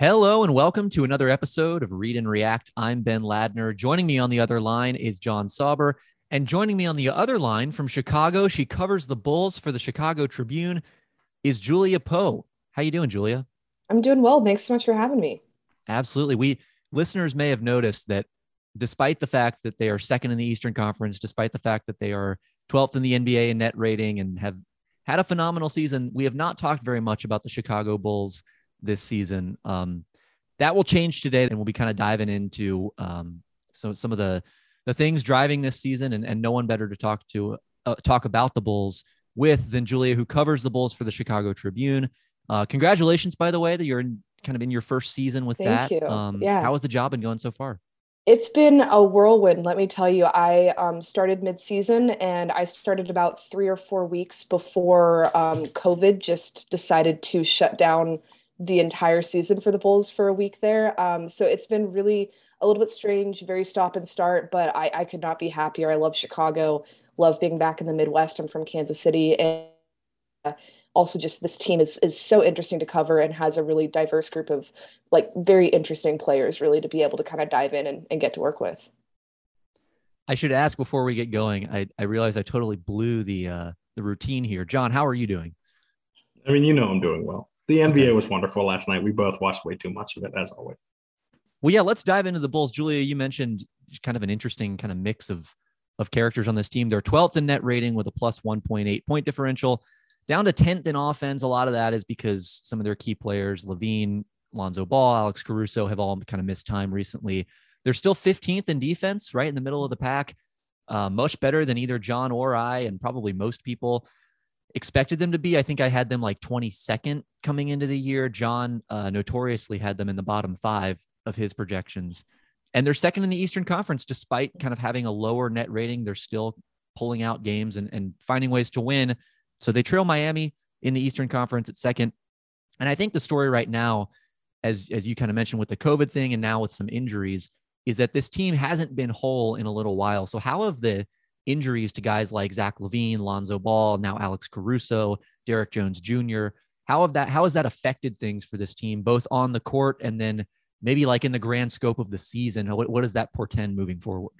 Hello and welcome to another episode of Read and React. I'm Ben Ladner. Joining me on the other line is John Sauber. And joining me on the other line from Chicago, she covers the Bulls for the Chicago Tribune, is Julia Poe. How you doing, Julia? I'm doing well. Thanks so much for having me. Absolutely. We listeners may have noticed that despite the fact that they are second in the Eastern Conference, despite the fact that they are 12th in the NBA in net rating and have had a phenomenal season, we have not talked very much about the Chicago Bulls this season. Um, that will change today, and we'll be kind of diving into um, some some of the the things driving this season, and, and no one better to talk to uh, talk about the Bulls with than Julia, who covers the Bulls for the Chicago Tribune. Uh, congratulations, by the way, that you're in, kind of in your first season with Thank that. You. Um, yeah. How has the job been going so far? It's been a whirlwind, let me tell you. I um, started mid-season, and I started about three or four weeks before um, COVID just decided to shut down the entire season for the Bulls for a week there. Um, so it's been really a little bit strange, very stop and start, but I, I could not be happier. I love Chicago, love being back in the Midwest. I'm from Kansas City. And uh, also just this team is is so interesting to cover and has a really diverse group of like very interesting players really to be able to kind of dive in and, and get to work with. I should ask before we get going. I, I realize I totally blew the uh, the routine here. John, how are you doing? I mean, you know I'm doing well. The NBA okay. was wonderful last night. We both watched way too much of it, as always. Well, yeah, let's dive into the Bulls. Julia, you mentioned kind of an interesting kind of mix of of characters on this team. They're 12th in net rating with a plus 1.8 point differential, down to 10th in offense. A lot of that is because some of their key players, LaVine, Lonzo Ball, Alex Caruso, have all kind of missed time recently. They're still 15th in defense, right in the middle of the pack. Uh, much better than either John or I, and probably most people expected them to be. I think I had them like 22nd coming into the year. John uh, notoriously had them in the bottom five of his projections. And they're second in the Eastern Conference, despite kind of having a lower net rating. They're still pulling out games and, and finding ways to win. So they trail Miami in the Eastern Conference at second. And I think the story right now, as, as you kind of mentioned with the COVID thing and now with some injuries, is that this team hasn't been whole in a little while. So how have the injuries to guys like Zach LaVine, Lonzo Ball, now Alex Caruso, Derrick Jones Jr. How have that how has that affected things for this team, both on the court and then maybe like in the grand scope of the season? What, what does that portend moving forward?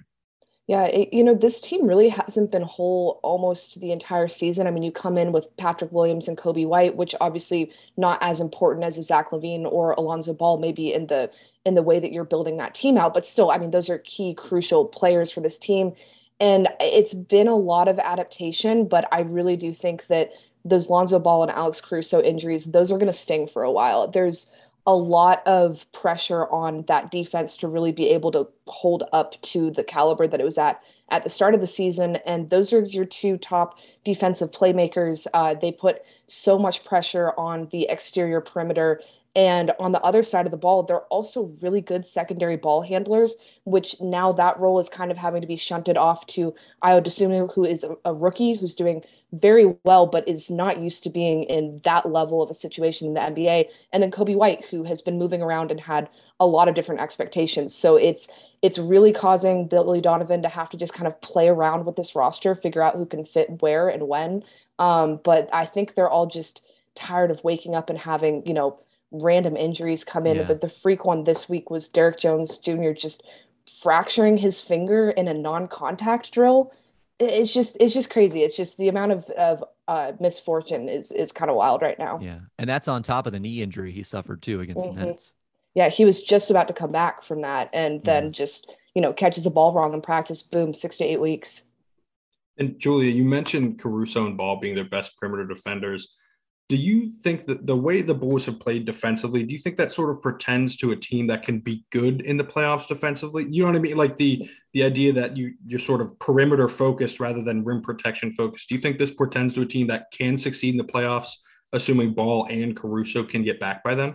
Yeah, it, you know, this team really hasn't been whole almost the entire season. I mean, you come in with Patrick Williams and Coby White, which obviously not as important as a Zach LaVine or Alonzo Ball, maybe in the in the way that you're building that team out. But still, I mean, those are key, crucial players for this team. And it's been a lot of adaptation, but I really do think that those Lonzo Ball and Alex Caruso injuries, those are going to sting for a while. There's a lot of pressure on that defense to really be able to hold up to the caliber that it was at at the start of the season. And those are your two top defensive playmakers. Uh, they put so much pressure on the exterior perimeter and on the other side of the ball, they're also really good secondary ball handlers, which now that role is kind of having to be shunted off to Ayo Dosunmu, who is a, a rookie who's doing very well, but is not used to being in that level of a situation in the NBA. And then Coby White, who has been moving around and had a lot of different expectations. So it's it's really causing Billy Donovan to have to just kind of play around with this roster, figure out who can fit where and when. Um, but I think they're all just tired of waking up and having, you know, random injuries come in. Yeah. The, the freak one this week was Derrick Jones Jr. just fracturing his finger in a non-contact drill. It's just it's just crazy. It's just the amount of of uh, misfortune is is kind of wild right now. Yeah, and that's on top of the knee injury he suffered too against mm-hmm. the Nets. Yeah, he was just about to come back from that, and then yeah. just you know catches a ball wrong in practice. Boom, six to eight weeks. And Julia, you mentioned Caruso and Ball being their best perimeter defenders do you think that the way the Bulls have played defensively, do you think that sort of pretends to a team that can be good in the playoffs defensively? You know what I mean? Like the the idea that you you're sort of perimeter focused rather than rim protection focused. Do you think this portends to a team that can succeed in the playoffs, assuming Ball and Caruso can get back by then?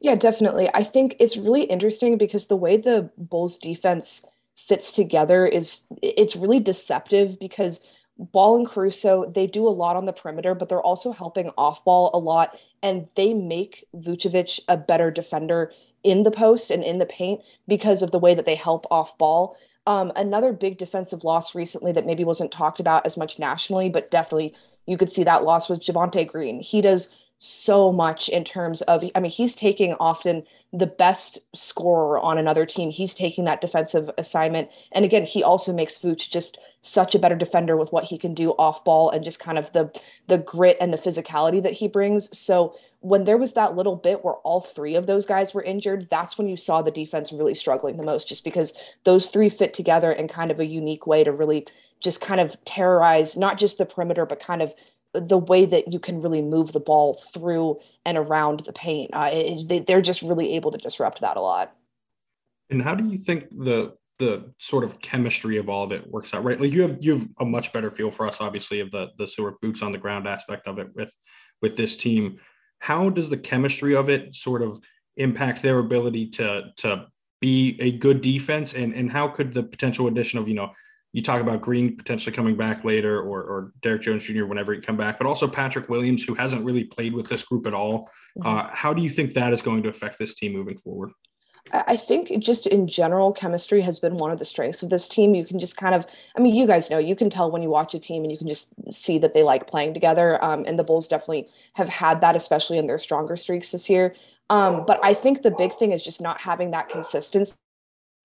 Yeah, definitely. I think it's really interesting because the way the Bulls defense fits together is it's really deceptive because Ball and Caruso, they do a lot on the perimeter, but they're also helping off ball a lot. And they make Vucevic a better defender in the post and in the paint because of the way that they help off ball. Um, another big defensive loss recently that maybe wasn't talked about as much nationally, but definitely you could see that loss was Javonte Green. He does so much in terms of I mean he's taking often the best scorer on another team. He's taking that defensive assignment. And again, he also makes Vooch just such a better defender with what he can do off ball and just kind of the the grit and the physicality that he brings. So when there was that little bit where all three of those guys were injured, that's when you saw the defense really struggling the most, just because those three fit together in kind of a unique way to really just kind of terrorize not just the perimeter, but kind of the way that you can really move the ball through and around the paint. Uh, it, they, they're just really able to disrupt that a lot. And how do you think the the sort of chemistry of all of it works out? Right, like you have you have a much better feel for us, obviously, of the the sort of boots on the ground aspect of it with with this team. How does the chemistry of it sort of impact their ability to to be a good defense, and and how could the potential addition of you know you talk about Green potentially coming back later or, or Derrick Jones Jr. whenever he come back, but also Patrick Williams, who hasn't really played with this group at all. Mm-hmm. Uh, how do you think that is going to affect this team moving forward? I think just in general, chemistry has been one of the strengths of this team. You can just kind of, I mean, you guys know, you can tell when you watch a team and you can just see that they like playing together. Um, and the Bulls definitely have had that, especially in their stronger streaks this year. Um, but I think the big thing is just not having that consistency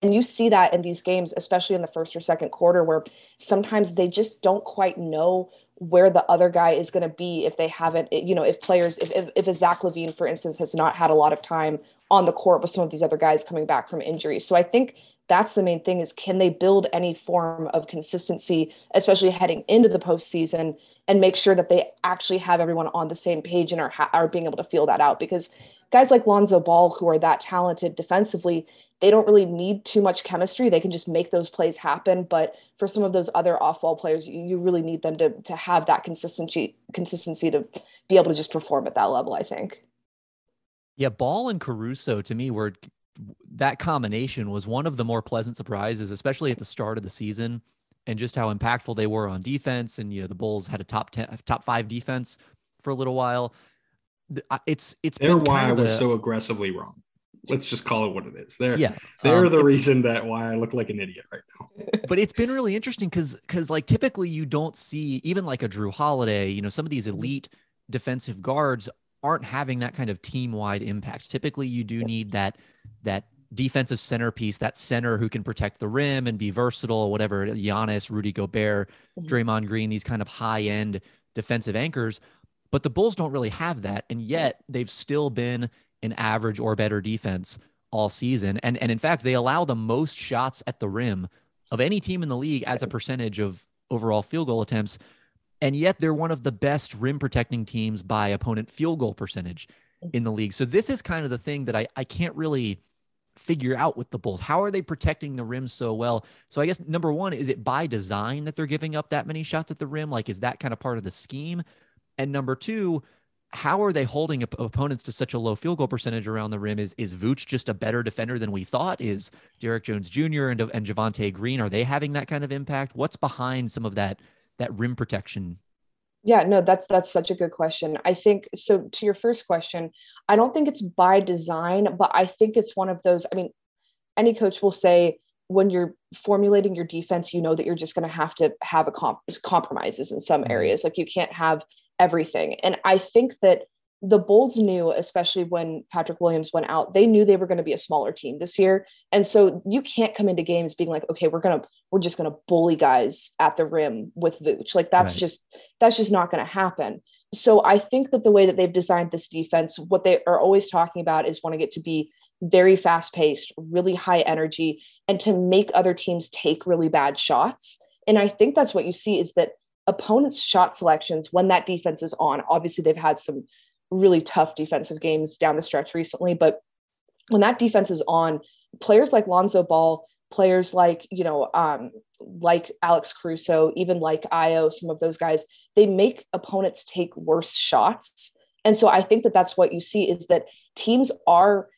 and you see that in these games, especially in the first or second quarter, where sometimes they just don't quite know where the other guy is going to be if they haven't, you know, if players, if, if, if a Zach LaVine, for instance, has not had a lot of time on the court with some of these other guys coming back from injury. So I think that's the main thing is can they build any form of consistency, especially heading into the postseason, and make sure that they actually have everyone on the same page and are, are being able to feel that out because guys like Lonzo Ball, who are that talented defensively, they don't really need too much chemistry. They can just make those plays happen. But for some of those other off-ball players, you, you really need them to to have that consistency consistency to be able to just perform at that level. I think. Yeah, Ball and Caruso to me were that combination was one of the more pleasant surprises, especially at the start of the season, and just how impactful they were on defense. And you know, the Bulls had a top ten, top five defense for a little while. It's it's their why I was so aggressively wrong let's just call it what it is. They're yeah, they're um, the reason that why I look like an idiot right now. but it's been really interesting because because like typically you don't see even like a Jrue Holiday, you know, some of these elite defensive guards aren't having that kind of team wide impact. Typically, you do need that that defensive centerpiece, that center who can protect the rim and be versatile, whatever. Giannis, Rudy Gobert, mm-hmm. Draymond Green, these kind of high end defensive anchors. But the Bulls don't really have that, and yet they've still been an average or better defense all season. And and in fact, they allow the most shots at the rim of any team in the league as a percentage of overall field goal attempts. And yet they're one of the best rim protecting teams by opponent field goal percentage in the league. So this is kind of the thing that I, I can't really figure out with the Bulls. How are they protecting the rim so well? So I guess number one, is it by design that they're giving up that many shots at the rim? Like, is that kind of part of the scheme? And number two, how are they holding op- opponents to such a low field goal percentage around the rim? Is is Vooch just a better defender than we thought? Is Derrick Jones Jr. and and Javonte Green are they having that kind of impact? What's behind some of that that rim protection? Yeah, no, that's that's such a good question. I think so. To your first question, I don't think it's by design, but I think it's one of those. I mean, any coach will say when you're formulating your defense, you know that you're just going to have to have a comp- compromises in some mm-hmm. areas. Like you can't have everything. And I think that the Bulls knew, especially when Patrick Williams went out, they knew they were going to be a smaller team this year. And so you can't come into games being like, okay, we're going to, we're just going to bully guys at the rim with Vooch. Like that's right. just, that's just not going to happen. So I think that the way that they've designed this defense, what they are always talking about is wanting it to be very fast paced, really high energy, and to make other teams take really bad shots. And I think that's what you see is that opponents' shot selections when that defense is on. Obviously, they've had some really tough defensive games down the stretch recently, but when that defense is on, players like Lonzo Ball, players like you know, um, like Alex Caruso, even like Ayo, some of those guys, they make opponents take worse shots. And so I think that that's what you see is that teams are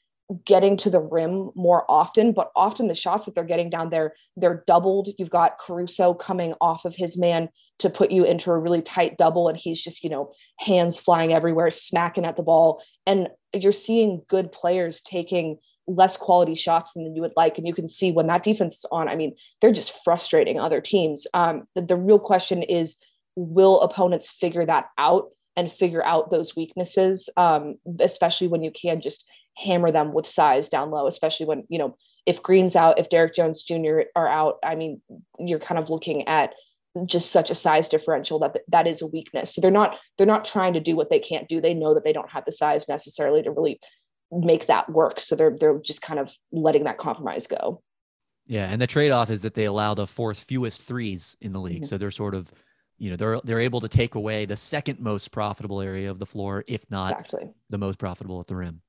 getting to the rim more often, but often the shots that they're getting down there, they're doubled. You've got Caruso coming off of his man to put you into a really tight double, and he's just, you know, hands flying everywhere, smacking at the ball. And you're seeing good players taking less quality shots than you would like. And you can see when that defense is on, I mean, they're just frustrating other teams. Um, the, the real question is will opponents figure that out? and figure out those weaknesses, um, especially when you can just hammer them with size down low, especially when, you know, if Green's out, if Derrick Jones Jr. are out, I mean, you're kind of looking at just such a size differential that that is a weakness. So they're not they're not trying to do what they can't do. They know that they don't have the size necessarily to really make that work. So they're they're just kind of letting that compromise go. Yeah, and the trade-off is that they allow the fourth fewest threes in the league. Mm-hmm. So they're sort of, you know, they're they're able to take away the second most profitable area of the floor, if not exactly. the most profitable at the rim.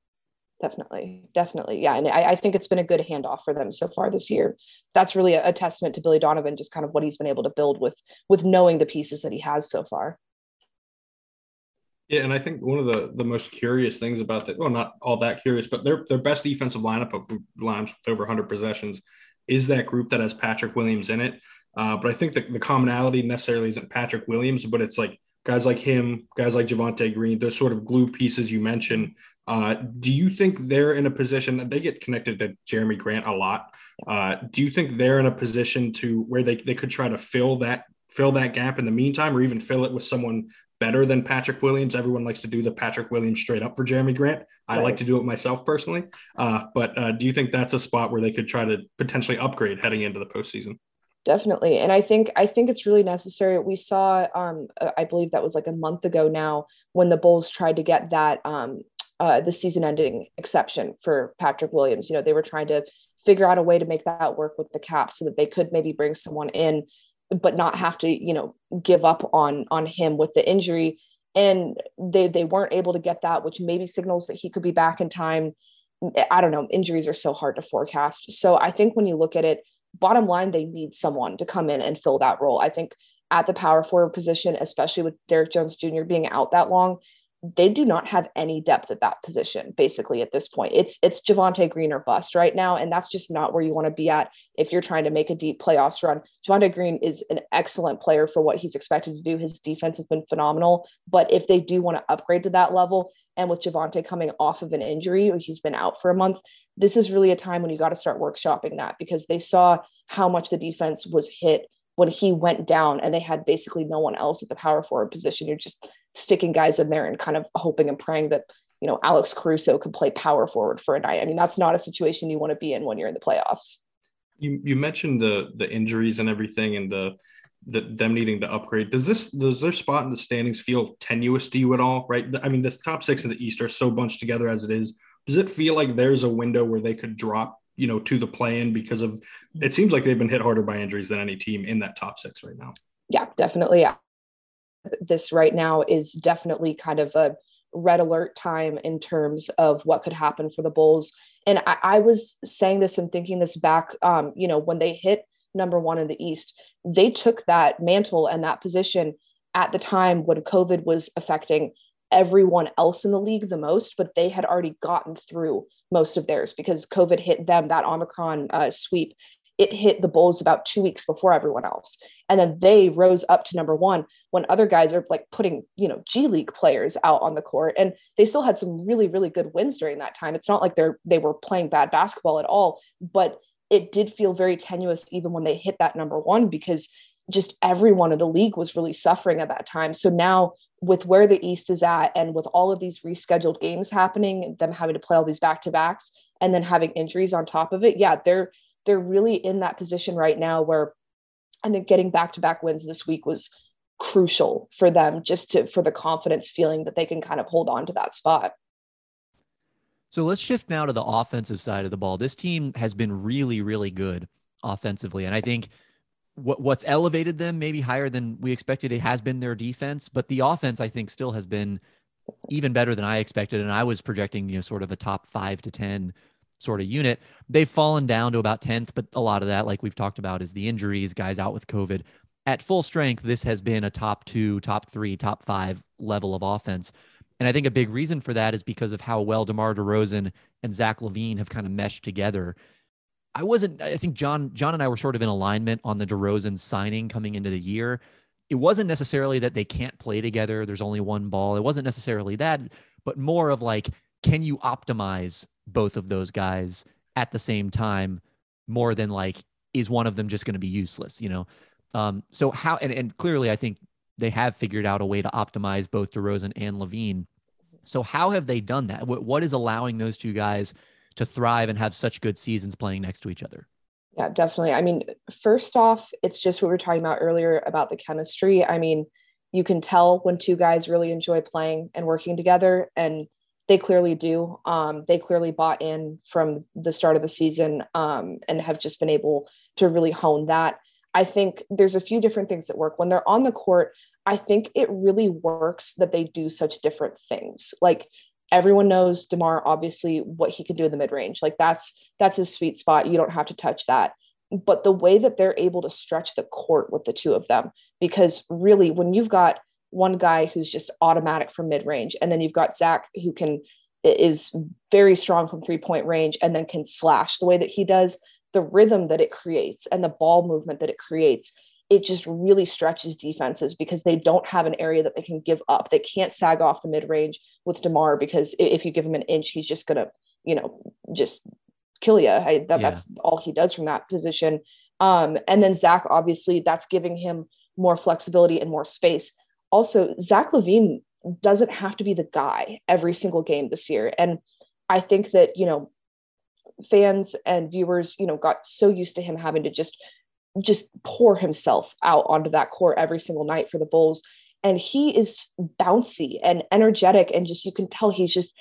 Definitely, definitely, yeah, and I, I think it's been a good handoff for them so far this year. That's really a, a testament to Billy Donovan, just kind of what he's been able to build with with knowing the pieces that he has so far. Yeah, and I think one of the the most curious things about that, well, not all that curious, but their their best defensive lineup of lines with over 100 possessions is that group that has Patrick Williams in it. Uh, but I think that the commonality necessarily isn't Patrick Williams, but it's like guys like him, guys like Javonte Green, those sort of glue pieces you mentioned. Uh, do you think they're in a position that they get connected to Jerami Grant a lot? Uh, do you think they're in a position to where they, they could try to fill that fill that gap in the meantime, or even fill it with someone better than Patrick Williams. Everyone likes to do the Patrick Williams straight up for Jerami Grant. I right. like to do it myself personally. Uh, but uh, do you think that's a spot where they could try to potentially upgrade heading into the postseason? Definitely, and I think I think it's really necessary. We saw, um, uh, I believe that was like a month ago now, when the Bulls tried to get that um, uh, the season-ending exception for Patrick Williams. You know, they were trying to figure out a way to make that work with the cap so that they could maybe bring someone in but not have to you know give up on on him with the injury and they they weren't able to get that which maybe signals that he could be back in time i don't know injuries are so hard to forecast so i think when you look at it bottom line they need someone to come in and fill that role. I think at the power forward position especially with derrick jones jr being out that long they do not have any depth at that position basically at this point. It's it's Javonte Green or bust right now and that's just not where you want to be at if you're trying to make a deep playoffs run. Javonte Green is an excellent player for what he's expected to do. His defense has been phenomenal but if they do want to upgrade to that level and with Javonte coming off of an injury he's been out for a month this is really a time when you got to start workshopping that because they saw how much the defense was hit when he went down and they had basically no one else at the power forward position you're just sticking guys in there and kind of hoping and praying that you know Alex Caruso could play power forward for a night. I mean, that's not a situation you want to be in when you're in the playoffs. You you mentioned the the injuries and everything and the the, them needing to upgrade. Does this does their spot in the standings feel tenuous to you at all? Right. I mean, this top six in the East are so bunched together as it is. Does it feel like there's a window where they could drop, you know, to the play-in because of it seems like they've been hit harder by injuries than any team in that top six right now? Yeah, definitely. Yeah this right now is definitely kind of a red alert time in terms of what could happen for the Bulls. And I, I was saying this and thinking this back, um, you know, when they hit number one in the East, they took that mantle and that position at the time when COVID was affecting everyone else in the league the most, but they had already gotten through most of theirs because COVID hit them, that Omicron uh, sweep. It hit the Bulls about two weeks before everyone else. And then they rose up to number one when other guys are like putting, you know, G League players out on the court. And they still had some really, really good wins during that time. It's not like they're they were playing bad basketball at all, but it did feel very tenuous even when they hit that number one because just everyone in the league was really suffering at that time. So now with where the East is at and with all of these rescheduled games happening, them having to play all these back to backs and then having injuries on top of it, yeah, they're they're really in that position right now where I think getting back to back wins this week was crucial for them just to for the confidence feeling that they can kind of hold on to that spot. So let's shift now to the offensive side of the ball. This team has been really, really good offensively. And I think what what's elevated them maybe higher than we expected it has been their defense, but the offense I think still has been even better than I expected. And I was projecting, you know, sort of a top five to 10 sort of unit. They've fallen down to about 10th, but a lot of that, like we've talked about, is the injuries, guys out with COVID at full strength, this has been a top two, top three, top five level of offense. And I think a big reason for that is because of how well DeMar DeRozan and Zach LaVine have kind of meshed together. I wasn't, I think John, John and I were sort of in alignment on the DeRozan signing coming into the year. It wasn't necessarily that they can't play together. There's only one ball. It wasn't necessarily that, but more of like, can you optimize both of those guys at the same time more than like, is one of them just going to be useless? You know, um, so how and, and clearly I think they have figured out a way to optimize both DeRozan and LaVine. So how have they done that? What, what is allowing those two guys to thrive and have such good seasons playing next to each other? Yeah, definitely. I mean, first off, it's just what we were talking about earlier about the chemistry. I mean, you can tell when two guys really enjoy playing and working together, and they clearly do. Um, they clearly bought in from the start of the season um, and have just been able to really hone that. I think there's a few different things that work. When they're on the court, I think it really works that they do such different things. Like everyone knows DeMar obviously what he can do in the mid range. Like that's that's his sweet spot. You don't have to touch that. But the way that they're able to stretch the court with the two of them, because really when you've got one guy who's just automatic from mid range, and then you've got Zach who can is very strong from three point range and then can slash the way that he does, the rhythm that it creates and the ball movement that it creates it just really stretches defenses because they don't have an area that they can give up. They can't sag off the mid range with DeMar because if you give him an inch, he's just gonna, you know, just kill you. I, that, yeah. That's all he does from that position. Um, and then Zach, obviously, that's giving him more flexibility and more space. Also, Zach LaVine doesn't have to be the guy every single game this year. And I think that, you know, fans and viewers, you know, got so used to him having to just just pour himself out onto that court every single night for the Bulls. And he is bouncy and energetic. And just you can tell he's just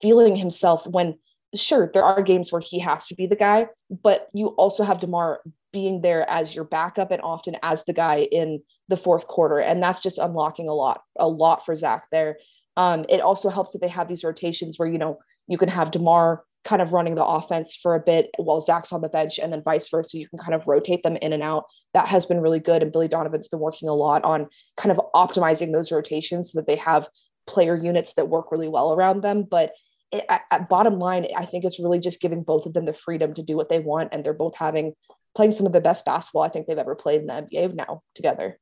feeling himself when, sure, there are games where he has to be the guy, but you also have DeMar being there as your backup and often as the guy in the fourth quarter. And that's just unlocking a lot, a lot for Zach there. Um, it also helps that they have these rotations where, you know, you can have DeMar kind of running the offense for a bit while Zach's on the bench and then vice versa. You can kind of rotate them in and out. That has been really good. And Billy Donovan's been working a lot on kind of optimizing those rotations so that they have player units that work really well around them. But it, at, at, bottom line, I think it's really just giving both of them the freedom to do what they want. And they're both having playing some of the best basketball I think they've ever played in the NBA now together.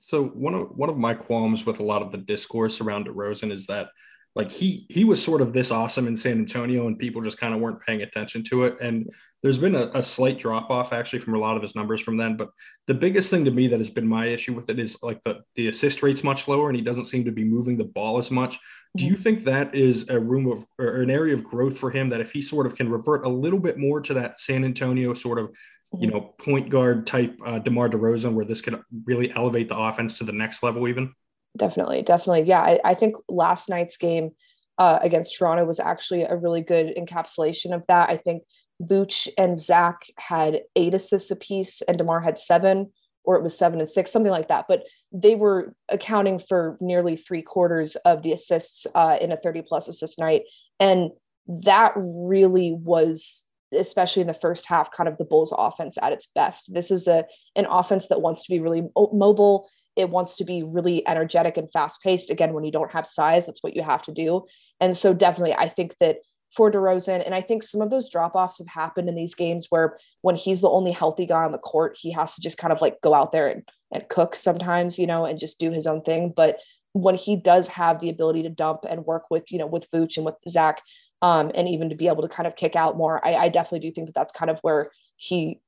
So one of one of my qualms with a lot of the discourse around DeRozan is that like he he was sort of this awesome in San Antonio and people just kind of weren't paying attention to it and there's been a, a slight drop off actually from a lot of his numbers from then but the biggest thing to me that has been my issue with it is like the the assist rate's much lower and he doesn't seem to be moving the ball as much do you mm-hmm. think that is a room of or an area of growth for him that if he sort of can revert a little bit more to that San Antonio sort of you mm-hmm. know point guard type uh, DeMar DeRozan where this could really elevate the offense to the next level even definitely definitely yeah I, I think last night's game uh, against toronto was actually a really good encapsulation of that i think Vooch and Zach had eight assists apiece, and DeMar had seven, or it was seven and six, something like that. But they were accounting for nearly three quarters of the assists uh, in a 30 plus assist night. And that really was, especially in the first half, kind of the Bulls offense at its best. This is a an offense that wants to be really mobile it wants to be really energetic and fast paced. Again, when you don't have size, that's what you have to do. And so, definitely, I think that for DeRozan, and I think some of those drop offs have happened in these games where when he's the only healthy guy on the court, he has to just kind of like go out there and, and cook sometimes, you know, and just do his own thing. But when he does have the ability to dump and work with, you know, with Vooch and with Zach, um, and even to be able to kind of kick out more, I, I definitely do think that that's kind of where he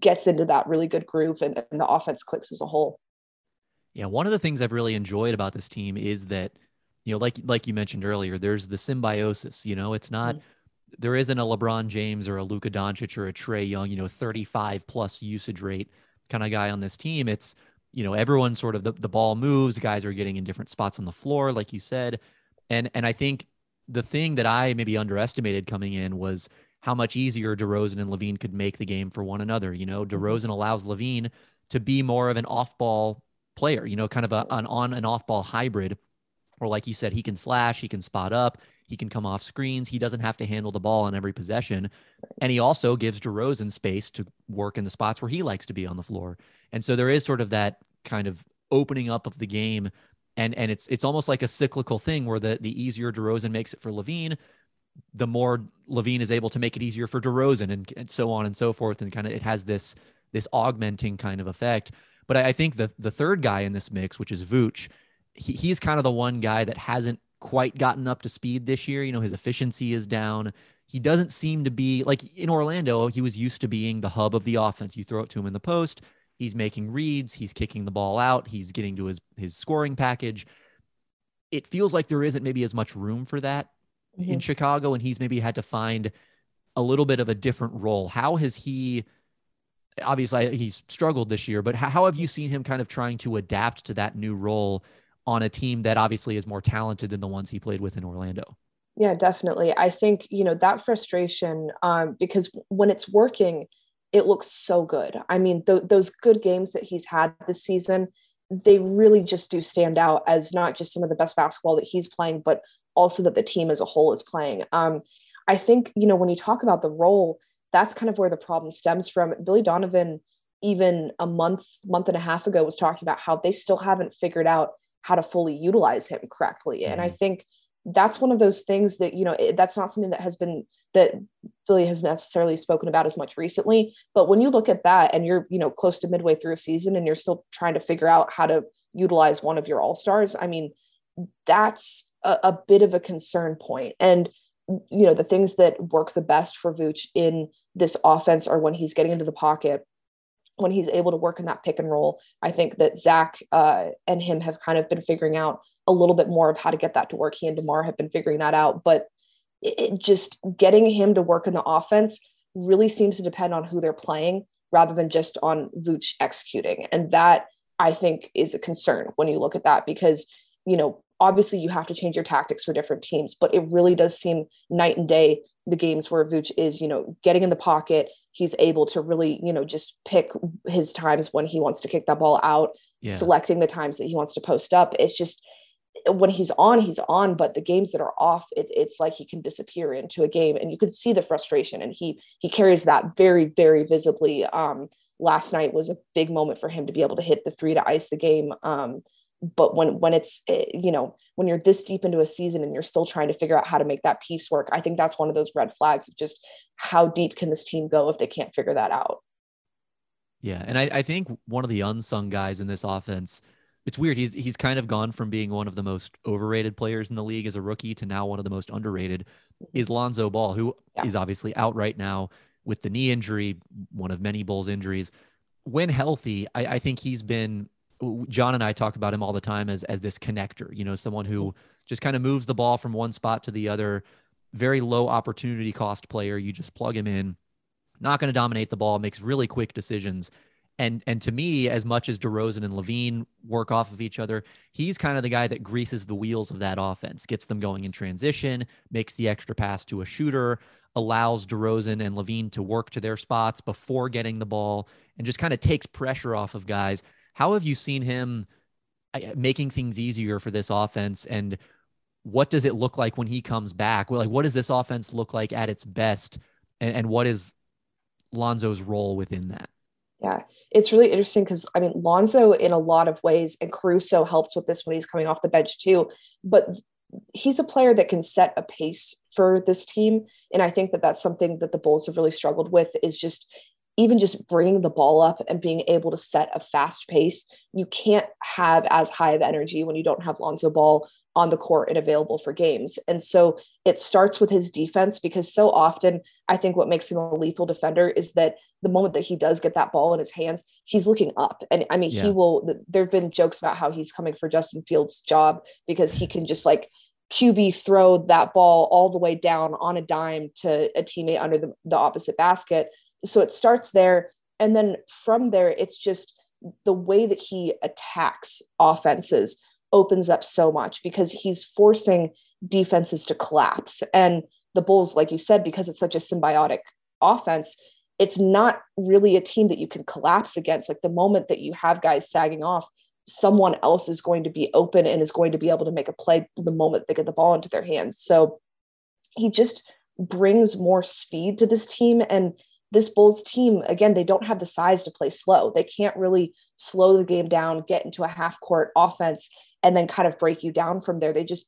gets into that really good groove and, and the offense clicks as a whole. Yeah, one of the things I've really enjoyed about this team is that, you know, like like you mentioned earlier, there's the symbiosis. You know, it's not mm-hmm. there isn't a LeBron James or a Luka Doncic or a Trae Young, you know, 35 plus usage rate kind of guy on this team. It's you know everyone sort of the, the ball moves, guys are getting in different spots on the floor, like you said, and and I think the thing that I maybe underestimated coming in was how much easier DeRozan and LaVine could make the game for one another. You know, mm-hmm. DeRozan allows LaVine to be more of an off-ball player, you know, kind of a, an on and off ball hybrid. Or like you said, he can slash, he can spot up, he can come off screens. He doesn't have to handle the ball on every possession. And he also gives DeRozan space to work in the spots where he likes to be on the floor. And so there is sort of that kind of opening up of the game. And and it's it's almost like a cyclical thing where the the easier DeRozan makes it for LaVine, the more LaVine is able to make it easier for DeRozan and, and so on and so forth. And kind of it has this this augmenting kind of effect. But I, think the the third guy in this mix, which is Vooch, he, he's kind of the one guy that hasn't quite gotten up to speed this year. You know, his efficiency is down. He doesn't seem to be like in Orlando, he was used to being the hub of the offense. You throw it to him in the post, He's making reads, he's kicking the ball out, he's getting to his his scoring package. It feels like there isn't maybe as much room for that mm-hmm. in Chicago, and he's maybe had to find a little bit of a different role. How has he? Obviously, he's struggled this year, but how have you seen him kind of trying to adapt to that new role on a team that obviously is more talented than the ones he played with in Orlando? Yeah, definitely. I think you know that frustration um, because when it's working, it looks so good. I mean, th- those good games that he's had this season, they really just do stand out as not just some of the best basketball that he's playing, but also that the team as a whole is playing. Um, I think, you know, when you talk about the role, that's kind of where the problem stems from. Billy Donovan, even a month, month and a half ago, was talking about how they still haven't figured out how to fully utilize him correctly. Mm-hmm. And I mm-hmm. think that's one of those things that you know it, that's not something that has been that Billy has necessarily spoken about as much recently. But when you look at that and you're you know close to midway through a season and you're still trying to figure out how to utilize one of your all stars, I mean that's a, a bit of a concern point. And you know the things that work the best for Vooch in this offense are when he's getting into the pocket when he's able to work in that pick and roll. I think that Zach uh, and him have kind of been figuring out a little bit more of how to get that to work. He and DeMar have been figuring that out, but it, just getting him to work in the offense really seems to depend on who they're playing rather than just on Vooch executing. And that I think is a concern when you look at that because, you know, obviously you have to change your tactics for different teams, but it really does seem night and day the games where Vooch is, you know, getting in the pocket. He's able to really, you know, just pick his times when he wants to kick that ball out, yeah. selecting the times that he wants to post up. It's just when he's on, he's on, but the games that are off, it, it's like he can disappear into a game, and you can see the frustration, and he he carries that very very visibly. Um, last night was a big moment for him to be able to hit the three to ice the game. Um, but when when it's eh, you know when you're this deep into a season and you're still trying to figure out how to make that piece work, I think that's one of those red flags of just how deep can this team go if they can't figure that out. Yeah, and I, I think one of the unsung guys in this offense it's weird. He's he's kind of gone from being one of the most overrated players in the league as a rookie to now one of the most underrated. Mm-hmm. Is Lonzo Ball, who yeah. is obviously out right now with the knee injury, one of many Bulls injuries. When healthy, I, I think he's been. John and I talk about him all the time as as this connector. You know, someone who mm-hmm. just kind of moves the ball from one spot to the other. Very low opportunity cost player. You just plug him in. Not going to dominate the ball. Makes really quick decisions and and to me, as much as DeRozan and LaVine work off of each other, he's kind of the guy that greases the wheels of that offense, gets them going in transition, makes the extra pass to a shooter, allows DeRozan and LaVine to work to their spots before getting the ball, and just kind of takes pressure off of guys. How have you seen him uh, making things easier for this offense? And what does it look like when he comes back? Like what does this offense look like at its best? And, and what is Lonzo's role within that? Yeah, it's really interesting because I mean, Lonzo, in a lot of ways, and Caruso helps with this when he's coming off the bench too. But he's a player that can set a pace for this team, and I think that that's something that the Bulls have really struggled with is just even just bringing the ball up and being able to set a fast pace. You can't have as high of energy when you don't have Lonzo Ball on the court and available for games. And so it starts with his defense because so often I think what makes him a lethal defender is that the moment that he does get that ball in his hands, he's looking up. And I mean, yeah. he will, there have been jokes about how he's coming for Justin Fields' job because he can just like QB throw that ball all the way down on a dime to a teammate under the, the opposite basket. So it starts there. And then from there, it's just the way that he attacks offenses opens up so much because he's forcing defenses to collapse. And the Bulls, like you said, because it's such a symbiotic offense, it's not really a team that you can collapse against. Like the moment that you have guys sagging off, someone else is going to be open and is going to be able to make a play the moment they get the ball into their hands. So he just brings more speed to this team. And this Bulls team, again, they don't have the size to play slow. They can't really slow the game down, get into a half court offense, and then kind of break you down from there. They just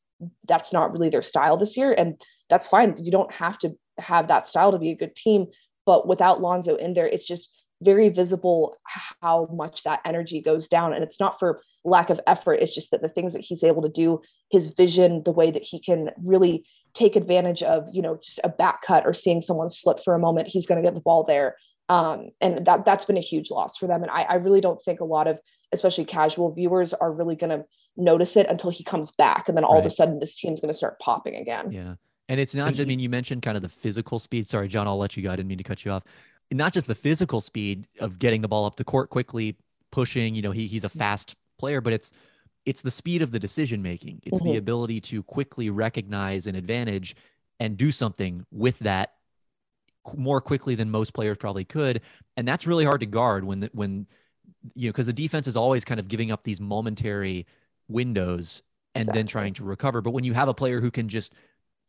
that's not really their style this year, and that's fine. You don't have to have that style to be a good team, but without Lonzo in there, it's just very visible how much that energy goes down. And it's not for lack of effort. It's just that the things that he's able to do, his vision, the way that he can really take advantage of, you know, just a back cut or seeing someone slip for a moment, he's going to get the ball there. Um, and that that's been a huge loss for them. And I, I really don't think a lot of, especially casual viewers, are really going to notice it until he comes back, and then all right. of a sudden this team's going to start popping again. Yeah, and it's not. I mean, you mentioned kind of the physical speed. Sorry, John, I'll let you go. I didn't mean to cut you off. Not just the physical speed of getting the ball up the court quickly, pushing. You know, he he's a fast player, but it's it's the speed of the decision making. It's mm-hmm. the ability to quickly recognize an advantage and do something with that more quickly than most players probably could, and that's really hard to guard when the, when you know because the defense is always kind of giving up these momentary windows and exactly. then trying to recover. But when you have a player who can just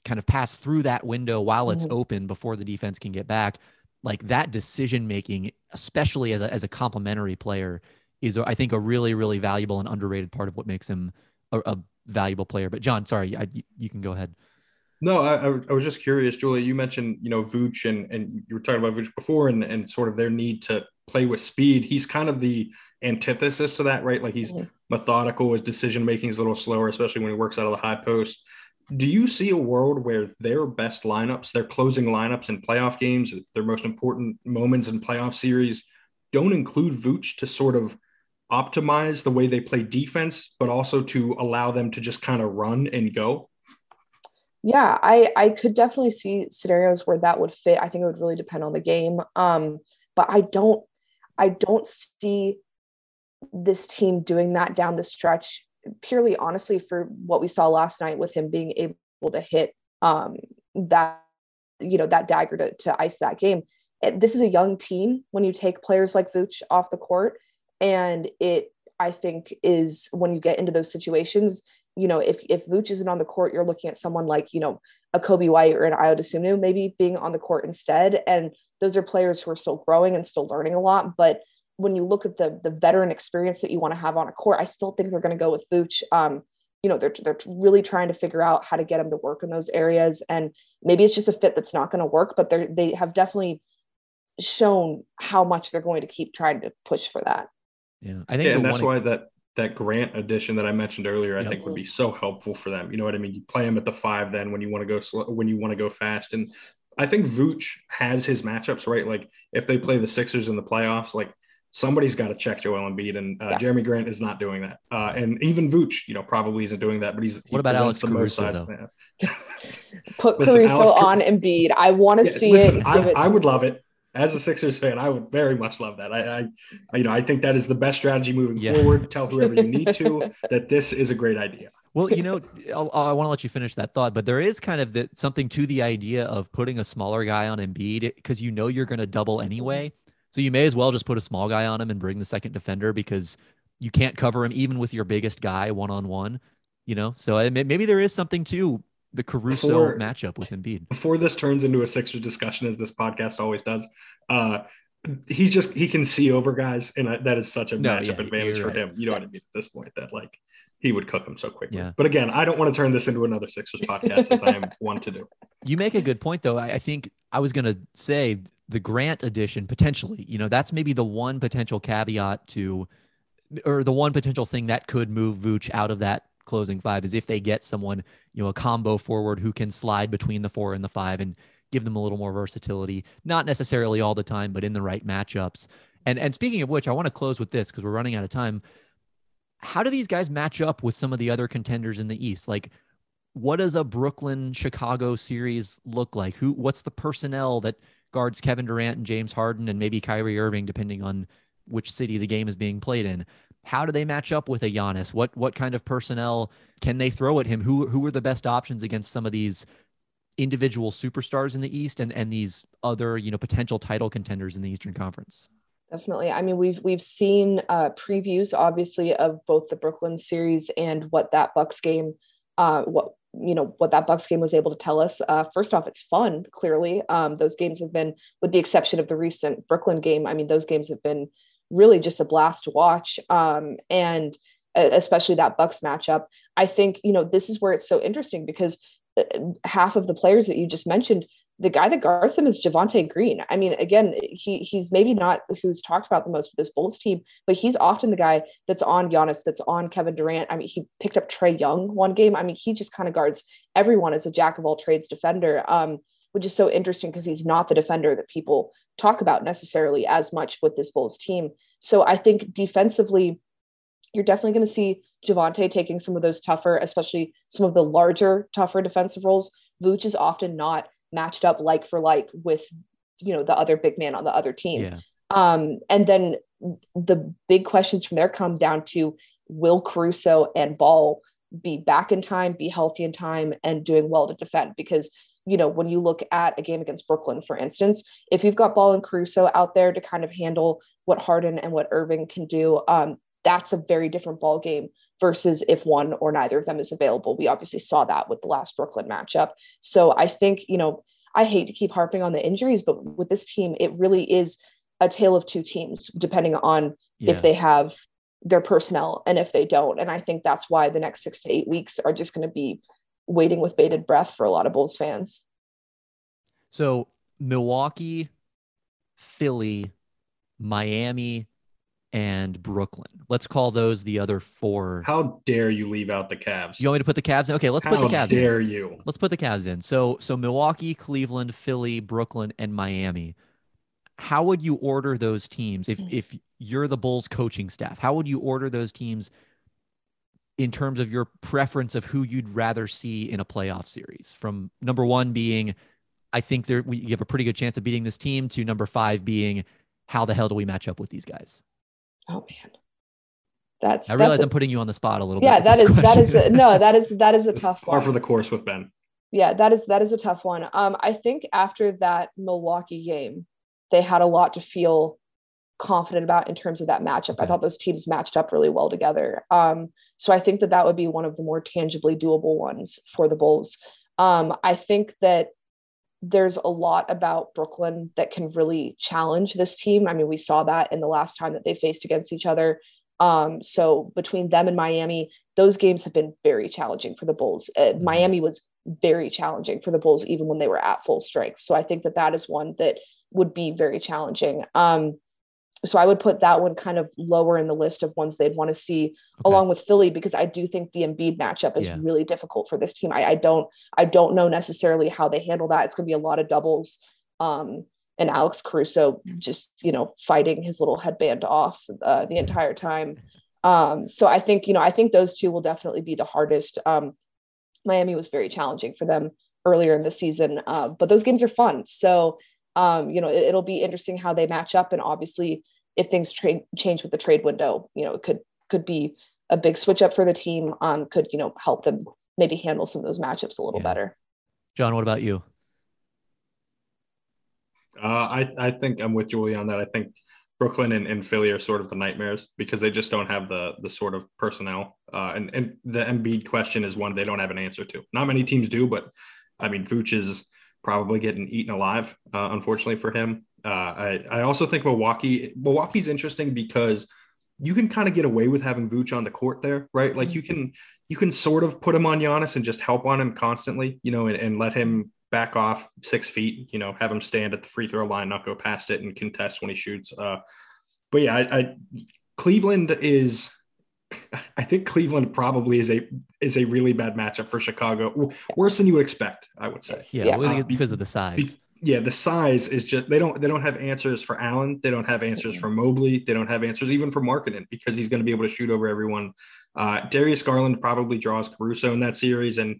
kind of pass through that window while it's mm-hmm. open before the defense can get back, like that decision making, especially as a, as a complementary player, is I think a really really valuable and underrated part of what makes him a, a valuable player. But John, sorry, I, you can go ahead. No, I, I was just curious, Julia. You mentioned you know Vooch and and you were talking about Vooch before, and and sort of their need to play with speed. He's kind of the antithesis to that, right? Like he's methodical, his decision making is a little slower, especially when he works out of the high post. Do you see a world where their best lineups, their closing lineups in playoff games, their most important moments in playoff series, don't include Vooch to sort of optimize the way they play defense, but also to allow them to just kind of run and go? Yeah, I I could definitely see scenarios where that would fit. I think it would really depend on the game. Um, but I don't I don't see this team doing that down the stretch purely honestly for what we saw last night with him being able to hit um, that you know that dagger to, to ice that game this is a young team when you take players like Vooch off the court and it I think is when you get into those situations you know if if Vooch isn't on the court you're looking at someone like you know a Coby White or an Ayo Dosunmu maybe being on the court instead and those are players who are still growing and still learning a lot but when you look at the the veteran experience that you want to have on a court, I still think they're going to go with Vooch. Um, you know, they're they're really trying to figure out how to get him to work in those areas, and maybe it's just a fit that's not going to work, but they they have definitely shown how much they're going to keep trying to push for that. Yeah, I think, yeah, and that's why that that Grant addition that I mentioned earlier, I yep. think would be so helpful for them. You know what I mean? You play him at the five then when you want to go slow, when you want to go fast, and I think Vooch has his matchups right. Like if they play the Sixers in the playoffs, like somebody's got to check Joel Embiid, and uh, yeah. Jerami Grant is not doing that. Uh, and even Vooch, you know, probably isn't doing that. But he's what about Alex Caruso? Put listen, Caruso Alex, on Embiid. I want to yeah, see listen, it. I, it I would love it as a Sixers fan. I would very much love that. I, I you know, I think that is the best strategy moving yeah. forward. Tell whoever you need to that this is a great idea. Well, you know, I'll, i want to let you finish that thought, but there is kind of the, something to the idea of putting a smaller guy on Embiid because you know you're going to double anyway. So you may as well just put a small guy on him and bring the second defender because you can't cover him even with your biggest guy one on one. You know, so maybe there is something to the Caruso before, matchup with Embiid. Before this turns into a Sixers discussion, as this podcast always does, uh, he's just he can see over guys, and that is such a no, matchup yeah, advantage for right. him. You know what I mean? At this point, that like he would cook him so quickly. Yeah. But again, I don't want to turn this into another Sixers podcast as I am one to do. You make a good point, though. I think I was going to say the Grant addition potentially. You know, that's maybe the one potential caveat to, or the one potential thing that could move Vooch out of that closing five is if they get someone, you know, a combo forward who can slide between the four and the five and give them a little more versatility. Not necessarily all the time, but in the right matchups. And and speaking of which, I want to close with this because we're running out of time. How do these guys match up with some of the other contenders in the East? Like, what does a Brooklyn Chicago series look like? Who what's the personnel that guards Kevin Durant and James Harden and maybe Kyrie Irving, depending on which city the game is being played in. How do they match up with a Giannis? What what kind of personnel can they throw at him? Who who are the best options against some of these individual superstars in the East and and these other you know potential title contenders in the Eastern Conference? Definitely. I mean, we've we've seen uh, previews, obviously, of both the Brooklyn series and what that Bucks game, uh, what you know what that bucks game was able to tell us uh, first off it's fun clearly um, those games have been with the exception of the recent brooklyn game i mean those games have been really just a blast to watch um, and especially that bucks matchup i think you know this is where it's so interesting because half of the players that you just mentioned the guy that guards them is Javonte Green. I mean, again, he he's maybe not who's talked about the most with this Bulls team, but he's often the guy that's on Giannis, that's on Kevin Durant. I mean, he picked up Trae Young one game. I mean, he just kind of guards everyone as a jack of all trades defender. Um, which is so interesting because he's not the defender that people talk about necessarily as much with this Bulls team. So I think defensively, you're definitely going to see Javonte taking some of those tougher, especially some of the larger, tougher defensive roles. Vooch is often not matched up like for like with, you know, the other big man on the other team. Yeah. Um, and then the big questions from there come down to will Caruso and Ball be back in time, be healthy in time, and doing well to defend? Because you know, when you look at a game against Brooklyn, for instance, if you've got Ball and Caruso out there to kind of handle what Harden and what Irving can do, um, that's a very different ball game versus if one or neither of them is available. We obviously saw that with the last Brooklyn matchup. So I think, you know, I hate to keep harping on the injuries, but with this team, it really is a tale of two teams, depending on yeah. if they have their personnel and if they don't. And I think that's why the next six to eight weeks are just going to be waiting with bated breath for a lot of Bulls fans. So Milwaukee, Philly, Miami, and Brooklyn. Let's call those the other four. How dare you leave out the Cavs? You want me to put the Cavs in? Okay, let's How put the Cavs. How dare you? Let's put the Cavs in. So so Milwaukee, Cleveland, Philly, Brooklyn, and Miami. How would you order those teams if hmm. if you're the Bulls coaching staff? How would you order those teams in terms of your preference of who you'd rather see in a playoff series? From number one being, I think there we you have a pretty good chance of beating this team, to number five being, how the hell do we match up with these guys? Oh man. That's I realize i am putting you on the spot a little yeah, bit. Yeah, that is that is a, no, that is that is a tough par one. for the course with Ben. Yeah, that is that is a tough one. Um, I think after that Milwaukee game, they had a lot to feel confident about in terms of that matchup. Okay. I thought those teams matched up really well together. Um, so I think that that would be one of the more tangibly doable ones for the Bulls. Um, I think that there's a lot about Brooklyn that can really challenge this team. I mean, we saw that in the last time that they faced against each other. Um, so between them and Miami, those games have been very challenging for the Bulls. Uh, mm-hmm. Miami was very challenging for the Bulls even when they were at full strength. So I think that that is one that would be very challenging. Um, so I would put that one kind of lower in the list of ones they'd want to see okay. along with Philly because I do think the Embiid matchup is yeah. really difficult for this team. I, I, don't I don't know necessarily how they handle that. It's going to be a lot of doubles. Um, and Alex Caruso just you know fighting his little headband off uh, the entire time. Um, so I think you know I think those two will definitely be the hardest. Um, Miami was very challenging for them earlier in the season, uh, but those games are fun. So um, you know, it, will be interesting how they match up. And obviously, if things tra- change with the trade window, you know, it could could be a big switch up for the team. Um, could you know help them maybe handle some of those matchups a little yeah. better. John, what about you? Uh, I I think I'm with Julie on that. I think Brooklyn and, and Philly are sort of the nightmares because they just don't have the the sort of personnel. Uh, and and the Embiid question is one they don't have an answer to. Not many teams do, but I mean, Vooch is probably getting eaten alive, uh, unfortunately for him. Uh, I, I also think Milwaukee, Milwaukee's interesting because you can kind of get away with having Vooch on the court there, right? Like you can, you can sort of put him on Giannis and just help on him constantly, you know, and, and let him back off six feet, you know, have him stand at the free throw line, not go past it and contest when he shoots. Uh, but yeah, I, I Cleveland is I think Cleveland probably is a is a really bad matchup for Chicago. Worse than you would expect, I would say. Yeah, yeah. because of the size yeah, the size is just they don't they don't have answers for Allen. They don't have answers for Mobley. They don't have answers even for Markkanen because he's going to be able to shoot over everyone. Uh, Darius Garland probably draws Caruso in that series, and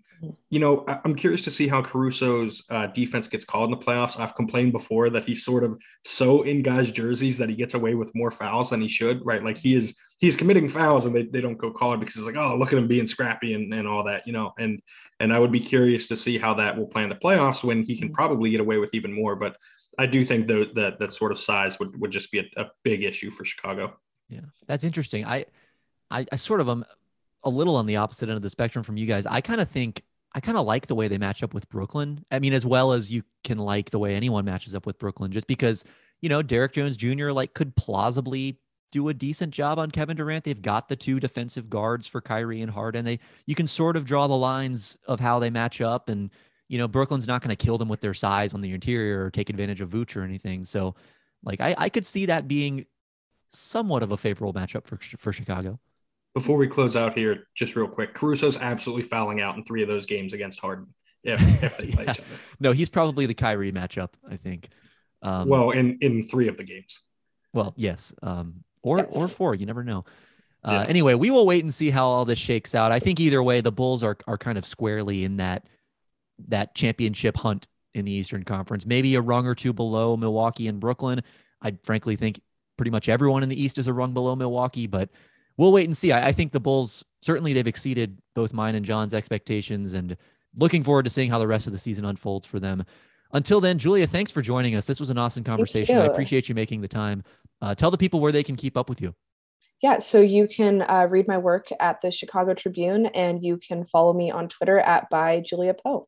you know I, am curious to see how Caruso's uh, defense gets called in the playoffs. I've complained before that he's sort of so in guys' jerseys that he gets away with more fouls than he should. Right, like he is he's committing fouls and they, they don't go call it because it's like oh look at him being scrappy and, and all that you know and and I would be curious to see how that will play in the playoffs when he can mm-hmm. probably get away with even more. But I do think that that, that sort of size would, would just be a, a big issue for Chicago. Yeah, that's interesting. I, I, I sort of am a little on the opposite end of the spectrum from you guys. I kind of think I kind of like the way they match up with Brooklyn. I mean, as well as you can like the way anyone matches up with Brooklyn, just because you know Derrick Jones Jr. like could plausibly do a decent job on Kevin Durant. They've got the two defensive guards for Kyrie and Harden. They you can sort of draw the lines of how they match up, and you know Brooklyn's not going to kill them with their size on the interior or take advantage of Vooch or anything. So, like I, I could see that being somewhat of a favorable matchup for for Chicago. Before we close out here, just real quick, Caruso's absolutely fouling out in three of those games against Harden if, if they play Yeah. each other. No, he's probably the Kyrie matchup, I think. Um, well, in in three of the games. Well, yes, um, or Yes. or four. You never know. Uh, Yeah. Anyway, we will wait and see how all this shakes out. I think either way, the Bulls are are kind of squarely in that that championship hunt in the Eastern Conference. Maybe a rung or two below Milwaukee and Brooklyn. I frankly think pretty much everyone in the East is a rung below Milwaukee, but we'll wait and see. I, I think the Bulls certainly they've exceeded both mine and John's expectations, and looking forward to seeing how the rest of the season unfolds for them. Until then, Julia, thanks for joining us. This was an awesome conversation. I appreciate you making the time. Uh, tell the people where they can keep up with you. Yeah, so you can uh, read my work at the Chicago Tribune and you can follow me on Twitter at by Julia Poe.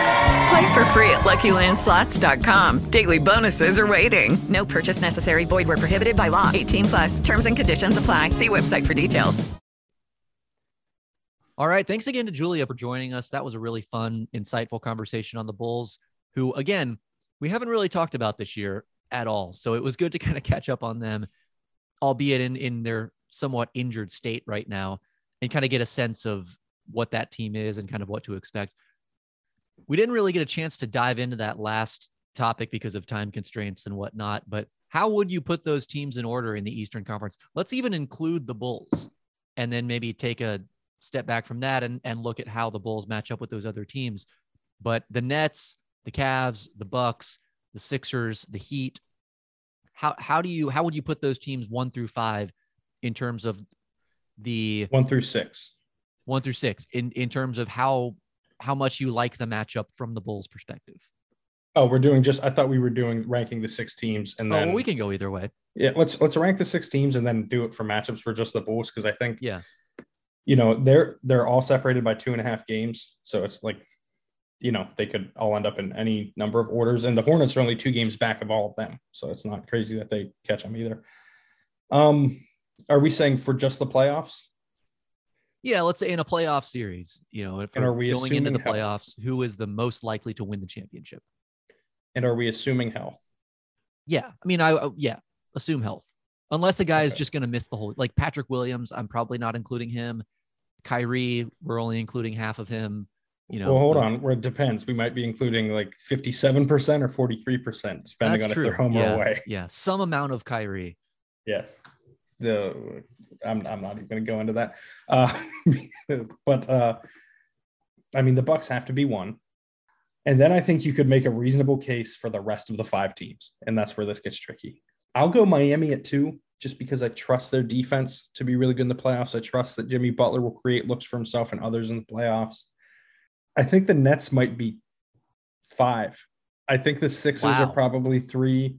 Play for free at LuckyLandSlots.com. Daily bonuses are waiting. No purchase necessary. Void were prohibited by law. 18 plus. Terms and conditions apply. See website for details. All right. Thanks again to Julia for joining us. That was a really fun, insightful conversation on the Bulls, who, again, we haven't really talked about this year at all. So it was good to kind of catch up on them, albeit in, in their somewhat injured state right now, and kind of get a sense of what that team is and kind of what to expect. We didn't really get a chance to dive into that last topic because of time constraints and whatnot, but how would you put those teams in order in the Eastern Conference? Let's even include the Bulls and then maybe take a step back from that and, and look at how the Bulls match up with those other teams. But the Nets, the Cavs, the Bucks, the Sixers, the Heat, how how do you how would you put those teams one through five in terms of the One through six. one through six in in terms of how how much you like the matchup from the Bulls perspective? Oh, we're doing just. I thought we were doing ranking the six teams, and Oh, then well, we can go either way. yeah, let's let's rank the six teams and then do it for matchups for just the Bulls because I think Yeah. you know they're they're all separated by two and a half games, so it's like you know they could all end up in any number of orders, and the Hornets are only two games back of all of them, so it's not crazy that they catch them either. Um, are we saying for just the playoffs? Yeah, let's say in a playoff series, you know, if And we're we going into the assuming health? playoffs, who is the most likely to win the championship? And are we assuming health? Yeah, I mean, I yeah, assume health, unless a guy is just going to miss the whole. Like Patrick Williams, I'm probably not including him. Kyrie, we're only including half of him. You know, well, hold like- on. Where it depends. We might be including like 57% or 43%, depending on true. if they're home yeah, or away. Yeah, some amount of Kyrie. Yes. The I'm I'm not even going to go into that. Uh, but uh, I mean, the Bucks have to be one, and then I think you could make a reasonable case for the rest of the five teams, and that's where this gets tricky. I'll go Miami at two, just because I trust their defense to be really good in the playoffs. I trust that Jimmy Butler will create looks for himself and others in the playoffs. I think the Nets might be five. I think the Sixers Wow. are probably three.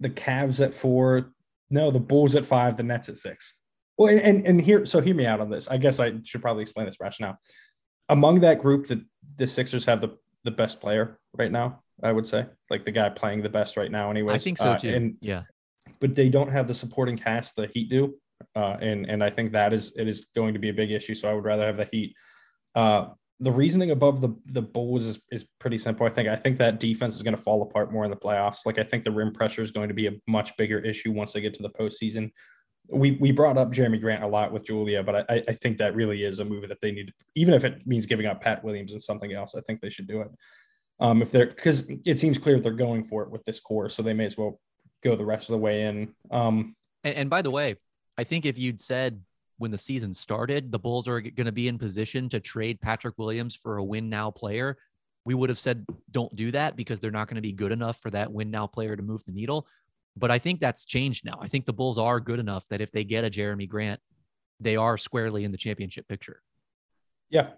The Cavs at four. No, the Bulls at five. The Nets at six. Well, and, and and here, so hear me out on this. I guess I should probably explain this rationale. Among that group, the the Sixers have the the best player right now. I would say, like the guy playing the best right now. anyway. I think so Uh, too. and yeah, but they don't have the supporting cast the Heat do, uh, and and I think that is it is going to be a big issue. So I would rather have the Heat. Uh, the reasoning above the the Bulls is, is pretty simple. I think I think that defense is going to fall apart more in the playoffs. Like I think the rim pressure is going to be a much bigger issue once they get to the postseason. We we brought up Jerami Grant a lot with Julia, but I, I think that really is a move that they need. Even if it means giving up Pat Williams and something else, I think they should do it. Um, if they're because it seems clear they're going for it with this core, so they may as well go the rest of the way in. Um, and, and by the way, I think if you'd said when the season started, the Bulls are going to be in position to trade Patrick Williams for a win now player, we would have said don't do that because they're not going to be good enough for that win now player to move the needle. But I think that's changed now. I think the Bulls are good enough that if they get a Jerami Grant, they are squarely in the championship picture. Yeah.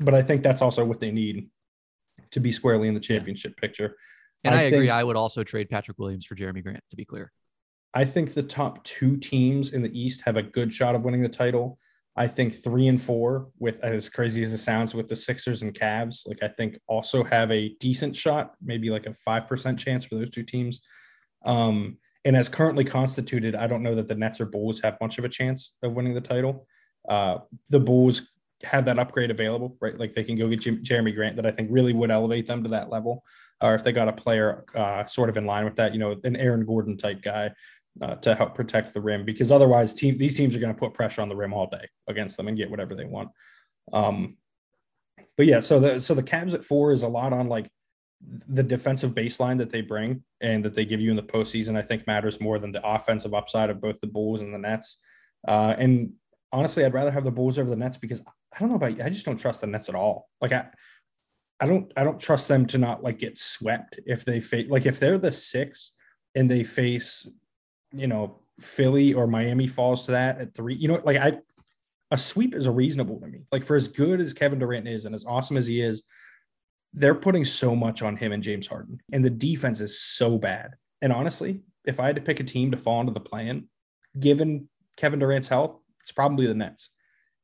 But I think that's also what they need to be squarely in the championship yeah. picture. And I, I agree. I would also trade Patrick Williams for Jerami Grant, to be clear. I think the top two teams in the East have a good shot of winning the title. I think three and four, with as crazy as it sounds, with the Sixers and Cavs, like I think also have a decent shot, maybe like a five percent chance for those two teams. Um, and as currently constituted, I don't know that the Nets or Bulls have much of a chance of winning the title. Uh, the Bulls have that upgrade available, right? Like they can go get Jim, Jerami Grant that I think really would elevate them to that level. Or if they got a player uh, sort of in line with that, you know, an Aaron Gordon type guy uh, to help protect the rim because otherwise team these teams are going to put pressure on the rim all day against them and get whatever they want. Um, but yeah, so the so the Cavs at four is a lot on like the defensive baseline that they bring and that they give you in the postseason. I think matters more than the offensive upside of both the Bulls and the Nets. Uh, and honestly, I'd rather have the Bulls over the Nets because I don't know about you, I just don't trust the Nets at all. Like I. I don't I don't trust them to not like get swept if they face like if they're the six and they face you know, Philly or Miami falls to that at three. You know, like I, a sweep is a reasonable to me. Like for as good as Kevin Durant is and as awesome as he is, they're putting so much on him and James Harden, and the defense is so bad. And honestly, if I had to pick a team to fall into the play-in, given Kevin Durant's health, it's probably the Nets.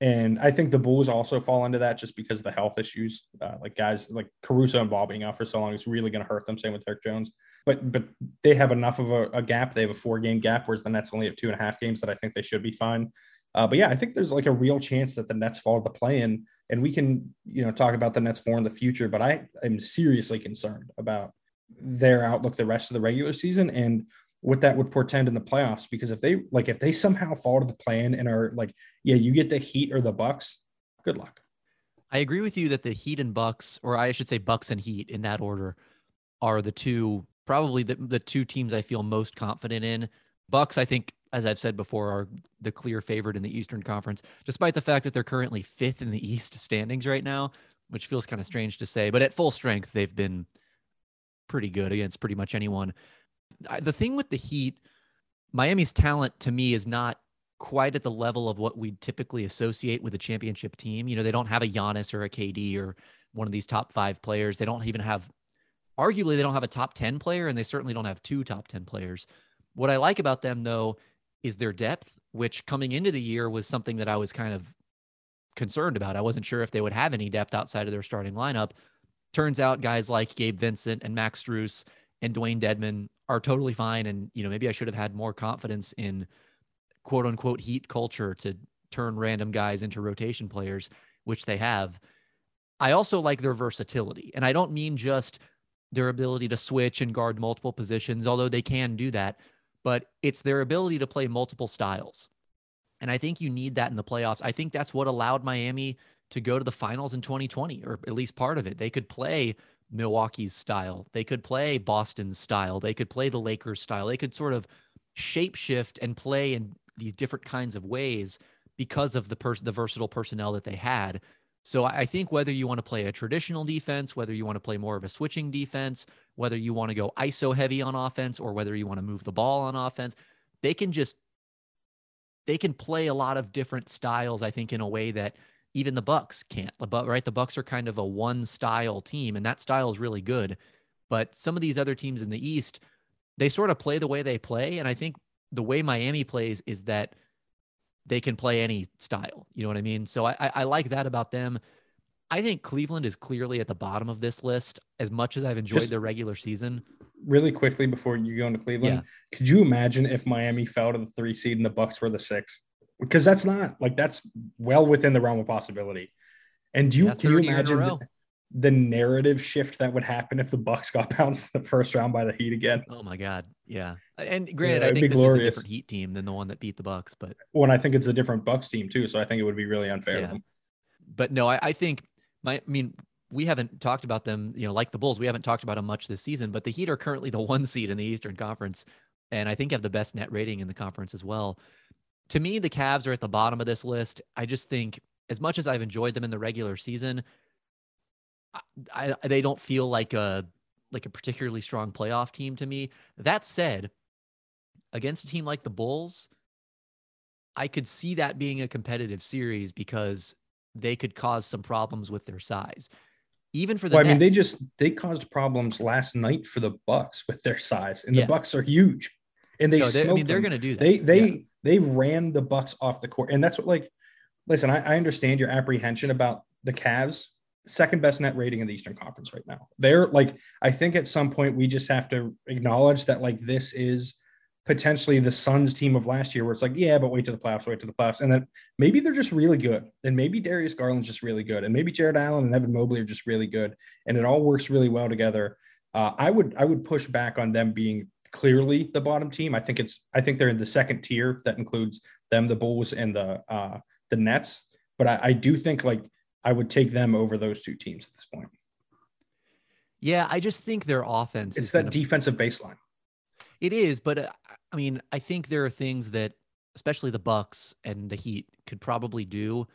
And I think the Bulls also fall into that just because of the health issues. Uh, like guys like Caruso and Ball being out for so long is really going to hurt them. Same with Derrick Jones. But but they have enough of a, a, gap. They have a four game gap, whereas the Nets only have two and a half games that I think they should be fine. Uh, but yeah, I think there's like a real chance that the Nets fall to the play-in, and we can you know talk about the Nets more in the future. But I am seriously concerned about their outlook the rest of the regular season and what that would portend in the playoffs because if they like if they somehow fall to the play-in and are like yeah you get the heat or the bucks good luck i agree with you that the heat and bucks or i should say bucks and heat in that order are the two probably the, the two teams i feel most confident in bucks i think as i've said before are the clear favorite in the eastern conference despite the fact that they're currently fifth in the east standings right now which feels kind of strange to say but at full strength they've been pretty good against pretty much anyone the thing with the Heat, Miami's talent to me is not quite at the level of what we typically associate with a championship team. You know, they don't have a Giannis or a KD or one of these top five players. They don't even have, arguably, they don't have a top 10 player, and they certainly don't have two top 10 players. What I like about them, though, is their depth, which coming into the year was something that I was kind of concerned about. I wasn't sure if they would have any depth outside of their starting lineup. Turns out guys like Gabe Vincent and Max Strus and Dewayne Dedmon are totally fine. And, you know, maybe I should have had more confidence in quote unquote heat culture to turn random guys into rotation players, which they have. I also like their versatility. And I don't mean just their ability to switch and guard multiple positions, although they can do that, but it's their ability to play multiple styles. And I think you need that in the playoffs. I think that's what allowed Miami to go to the finals in 2020, or at least part of it. They could play Milwaukee's style. They could play Boston's style. They could play the Lakers style. They could sort of shapeshift and play in these different kinds of ways because of the person, the versatile personnel that they had. So I think whether you want to play a traditional defense, whether you want to play more of a switching defense, whether you want to go ISO heavy on offense, or whether you want to move the ball on offense, they can just they can play a lot of different styles. I think in a way that even the Bucks can't. But right, the Bucks are kind of a one style team, and that style is really good. But some of these other teams in the East, they sort of play the way they play, and I think the way Miami plays is that they can play any style. You know what I mean? So I, I like that about them. I think Cleveland is clearly at the bottom of this list. As much as I've enjoyed Just their regular season, really quickly before you go into Cleveland, yeah. could you imagine if Miami fell to the three seed and the Bucks were the six? because that's not like that's well within the realm of possibility. And do you yeah, can you imagine the, the, narrative shift that would happen if the Bucks got bounced in the first round by the Heat again? Oh my God, yeah. And granted, yeah, I think this glorious. is a different Heat team than the one that beat the Bucks, but when I think it's a different Bucks team too, so I think it would be really unfair yeah. But no, I, I think my, I mean, we haven't talked about them, you know, like the Bulls. We haven't talked about them much this season, but the Heat are currently the one seed in the Eastern Conference, and I think have the best net rating in the conference as well to me, the Cavs are at the bottom of this list. I just think, as much as I've enjoyed them in the regular season, I, I, they don't feel like a like a particularly strong playoff team to me. That said, against a team like the Bulls, I could see that being a competitive series because they could cause some problems with their size. Even for the well, I mean, they just they caused problems last night for the Bucks with their size, and Yeah. the Bucks are huge, and they No, they- I mean, they're gonna do that. They they Yeah. they ran the Bucks off the court, and that's what like. Listen, I, I understand your apprehension about the Cavs, second best net rating in the Eastern Conference right now. They're like, I think at some point we just have to acknowledge that like this is potentially the Suns team of last year, where it's like, yeah, but wait to the playoffs, wait to the playoffs, and then maybe they're just really good, and maybe Darius Garland's just really good, and maybe Jarrett Allen and Evan Mobley are just really good, and it all works really well together. Uh, I would I would push back on them being clearly the bottom team. I think it's I think they're in the second tier that includes them, the Bulls, and the uh, the Nets. But I, I do think like I would take them over those two teams at this point. yeah, I just think their offense It's is that gonna- defensive baseline. It is, but uh, I mean, I think there are things that, especially the Bucks and the Heat, could probably do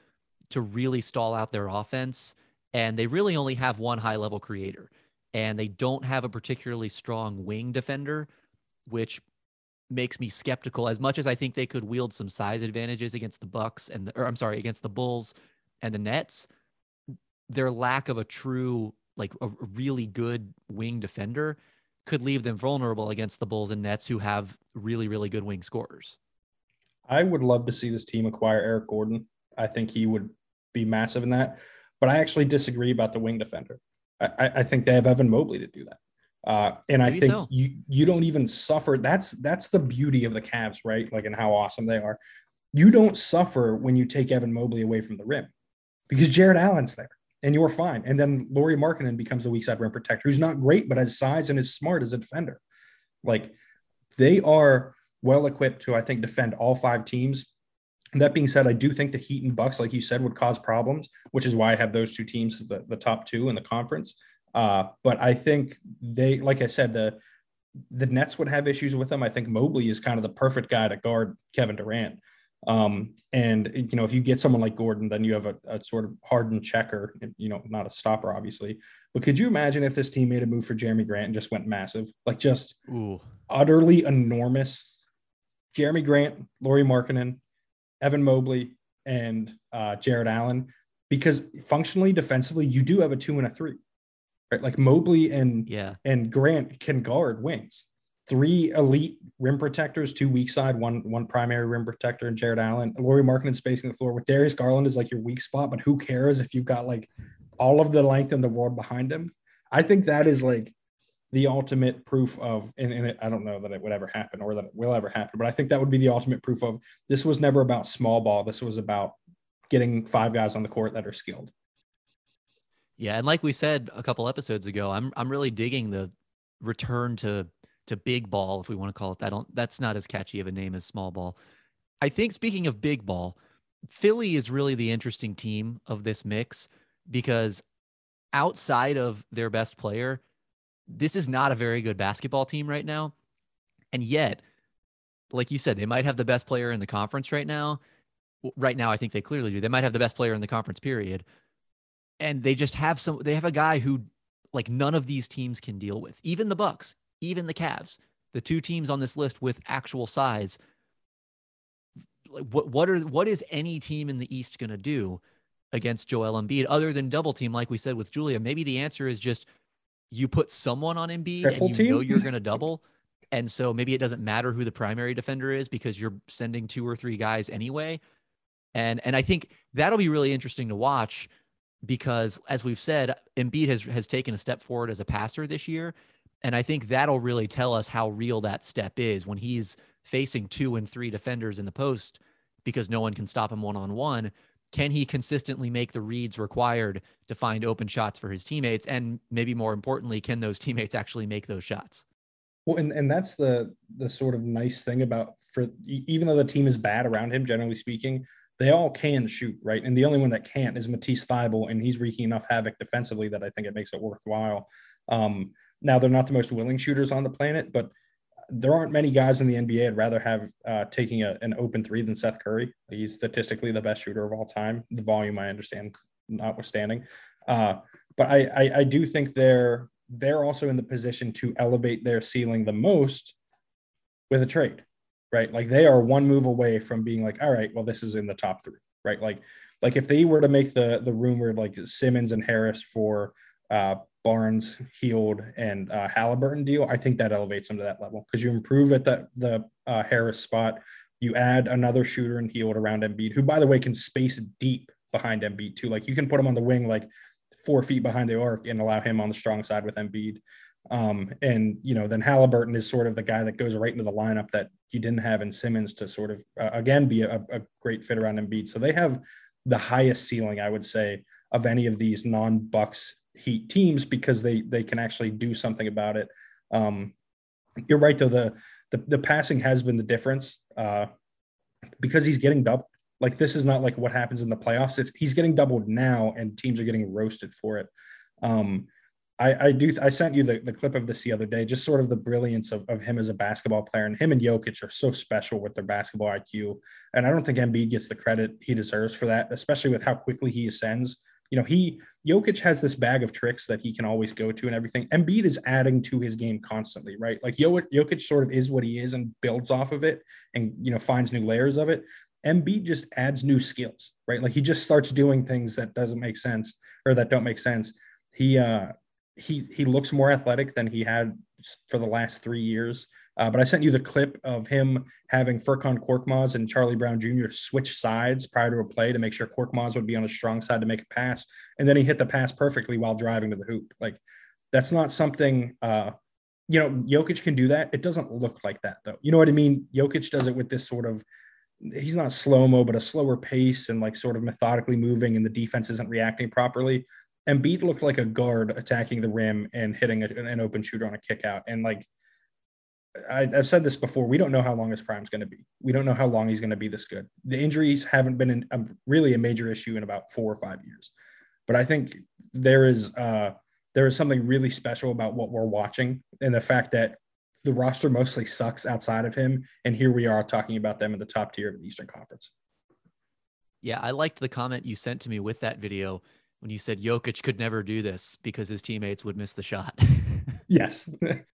to really stall out their offense. And they really only have one high level creator, and they don't have a particularly strong wing defender, which makes me skeptical. As much as I think they could wield some size advantages against the Bucks and, the, or I'm sorry, against the Bulls and the Nets, their lack of a true, like a really good wing defender could leave them vulnerable against the Bulls and Nets, who have really, really good wing scorers. I would love to see this team acquire Eric Gordon. I think he would be massive in that. But I actually disagree about the wing defender. I, I- think they have Evan Mobley to do that. Uh, and I think so. you you don't even suffer. That's that's the beauty of the Cavs, right? Like and how awesome they are. You don't suffer when you take Evan Mobley away from the rim because Jarrett Allen's there and you're fine. And then Lauri Markkanen becomes the weak side rim protector, who's not great, but has size and is smart as a defender. Like they are well equipped to, I think, defend all five teams. And that being said, I do think the Heat and Bucks, like you said, would cause problems, which is why I have those two teams the, the top two in the conference. Uh, but I think they, like I said, the the Nets would have issues with them. I think Mobley is kind of the perfect guy to guard Kevin Durant. Um, and you know, if you get someone like Gordon, then you have a, a sort of hardened checker, you know, not a stopper, obviously. But could you imagine if this team made a move for Jerami Grant and just went massive, like just Ooh, utterly enormous? Jerami Grant, Lauri Markkanen, Evan Mobley, and uh, Jarrett Allen, because functionally, defensively, you do have a two and a three, right? Like Mobley and yeah. and Grant can guard wings. Three elite rim protectors, two weak side, one one primary rim protector, and Jarrett Allen. Lauri Markkanen spacing the floor with Darius Garland is like your weak spot, but who cares if you've got like all of the length in the world behind him? I think that is like the ultimate proof of, and, and it, I don't know that it would ever happen or that it will ever happen, but I think that would be the ultimate proof of this was never about small ball. This was about getting five guys on the court that are skilled. Yeah, and like we said a couple episodes ago, I'm I'm really digging the return to to big ball, if we want to call it that. That's not as catchy of a name as small ball. I think speaking of big ball, Philly is really the interesting team of this mix because outside of their best player, this is not a very good basketball team right now. And yet, like you said, they might have the best player in the conference right now. Right now, I think they clearly do. They might have the best player in the conference, period and they just have some they have a guy who like none of these teams can deal with even the bucks even the Cavs, the two teams on this list with actual size what what are what is any team in the east going to do against Joel Embiid other than double team like we said with Julia? Maybe the answer is just you put someone on Embiid Triple and you know you're going to double. And so maybe it doesn't matter who the primary defender is because you're sending two or three guys anyway. And and I think that'll be really interesting to watch because as we've said, Embiid has has taken a step forward as a passer this year. And I think that'll really tell us how real that step is when he's facing two and three defenders in the post because no one can stop him one on one. Can he consistently make the reads required to find open shots for his teammates? And maybe more importantly, can those teammates actually make those shots? Well, and, and that's the the sort of nice thing about for even though the team is bad around him, generally speaking, they all can shoot, right? And the only one that can't is Matisse Thybulle, and he's wreaking enough havoc defensively that I think it makes it worthwhile. Um, now they're not the most willing shooters on the planet, but there aren't many guys in the NBA I'd rather have uh, taking a, an open three than Seth Curry. He's statistically the best shooter of all time. The volume, I understand, notwithstanding. Uh, but I, I, I do think they're they're also in the position to elevate their ceiling the most with a trade. right? Like they are one move away from being like, all right, well, this is in the top three, right? Like, like if they were to make the the rumored like Simmons and Harris for uh, Barnes, Hield, and uh, Halliburton deal, I think that elevates them to that level because you improve at the the uh, Harris spot. You add another shooter and Hield around Embiid, who by the way can space deep behind Embiid too. Like you can put him on the wing like four feet behind the arc and allow him on the strong side with Embiid. Um, and you know, then Halliburton is sort of the guy that goes right into the lineup that you didn't have in Simmons to sort of uh, again be a, a great fit around Embiid. So they have the highest ceiling, I would say, of any of these non-Bucks Heat teams because they they can actually do something about it. Um, you're right though the, the the passing has been the difference uh, because he's getting doubled. Like this is not like what happens in the playoffs. It's he's getting doubled now, and teams are getting roasted for it. Um, I, I do. I sent you the, the clip of this the other day. Just sort of the brilliance of, of him as a basketball player, and him and Jokic are so special with their basketball IQ. And I don't think Embiid gets the credit he deserves for that, especially with how quickly he ascends. You know, he Jokic has this bag of tricks that he can always go to and everything. Embiid is adding to his game constantly, right? Like Jokic sort of is what he is and builds off of it, and you know finds new layers of it. Embiid just adds new skills, right? Like he just starts doing things that doesn't make sense or that don't make sense. He uh he he looks more athletic than he had for the last three years. Uh, but I sent you the clip of him having Furkan Korkmaz and Charlie Brown Jr. switch sides prior to a play to make sure Korkmaz would be on a strong side to make a pass, and then he hit the pass perfectly while driving to the hoop. Like that's not something. Uh, you know, Jokic can do that. It doesn't look like that though. You know what I mean? Jokic does it with this sort of he's not slow mo, but a slower pace and like sort of methodically moving, and the defense isn't reacting properly. Embiid looked like a guard attacking the rim and hitting a, an open shooter on a kick out. And like I, have said this before, we don't know how long his prime is going to be. We don't know how long he's going to be this good. The injuries haven't been um, really a major issue in about four or five years. But I think there is uh, there is something really special about what we're watching and the fact that the roster mostly sucks outside of him, and here we are talking about them in the top tier of the Eastern Conference. Yeah, I liked the comment you sent to me with that video when you said Jokic could never do this because his teammates would miss the shot. yes.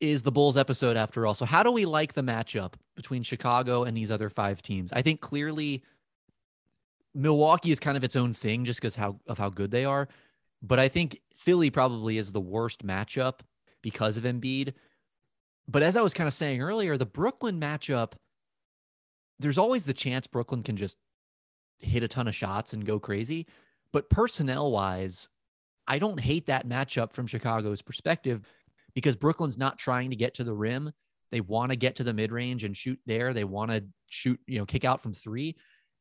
is the Bulls episode after all. So how do we like the matchup between Chicago and these other five teams? I think clearly Milwaukee is kind of its own thing just because how of how good they are. But I think Philly probably is the worst matchup because of Embiid. But as I was kind of saying earlier, the Brooklyn matchup, there's always the chance Brooklyn can just hit a ton of shots and go crazy. But personnel wise, I don't hate that matchup from Chicago's perspective because Brooklyn's not trying to get to the rim. They want to get to the mid range and shoot there. They want to shoot, you know, kick out from three.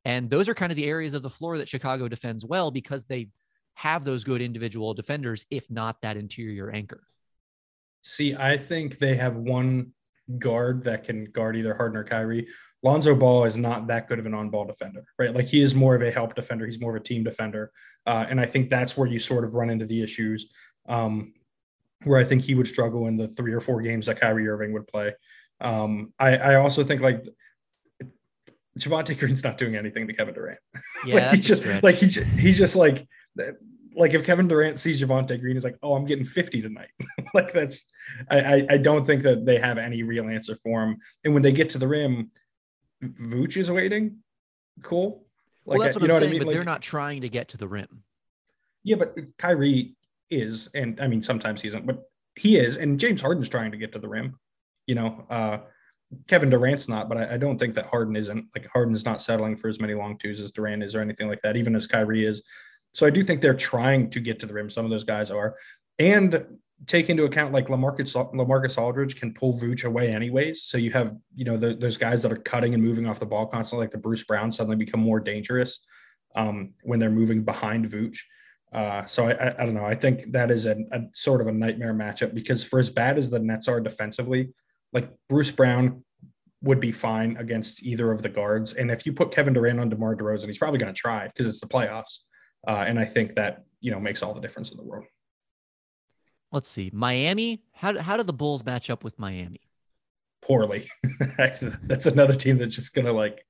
And those are kind of the areas of the floor that Chicago defends well because they have those good individual defenders, if not that interior anchor. See, I think they have one guard that can guard either Harden or Kyrie. Lonzo Ball is not that good of an on-ball defender, right? Like he is more of a help defender. He's more of a team defender, uh, and I think that's where you sort of run into the issues. Um, where I think he would struggle in the three or four games that Kyrie Irving would play. Um, I, I also think like Javonte Green's not doing anything to Kevin Durant. Yeah, like he's just like he's he's just like like if Kevin Durant sees Javonte Green, he's like, oh, I'm getting 50 tonight. like that's I, I, I don't think that they have any real answer for him. And when they get to the rim, Vooch is waiting. Cool. Like, well, that's what you I'm know saying, what I mean? But like, they're not trying to get to the rim. Yeah, but Kyrie is, and I mean sometimes he isn't, but he is, and James Harden's trying to get to the rim. You know, uh, Kevin Durant's not, but I, I, don't think that Harden isn't. Like Harden is not settling for as many long twos as Durant is, or anything like that. Even as Kyrie is. So I do think they're trying to get to the rim. Some of those guys are, and take into account like LaMarcus LaMarcus Aldridge can pull Vooch away anyways. So you have you know the, those guys that are cutting and moving off the ball constantly, like the Bruce Brown, suddenly become more dangerous um, when they're moving behind Vooch. Uh, so I, I, I, don't know. I think that is a, a, sort of a nightmare matchup because for as bad as the Nets are defensively, like Bruce Brown would be fine against either of the guards. And if you put Kevin Durant on DeMar DeRozan, he's probably going to try because it's the playoffs. Uh, and I think that you know makes all the difference in the world. Let's see, Miami. How how do the Bulls match up with Miami? Poorly. That's another team that's just going to like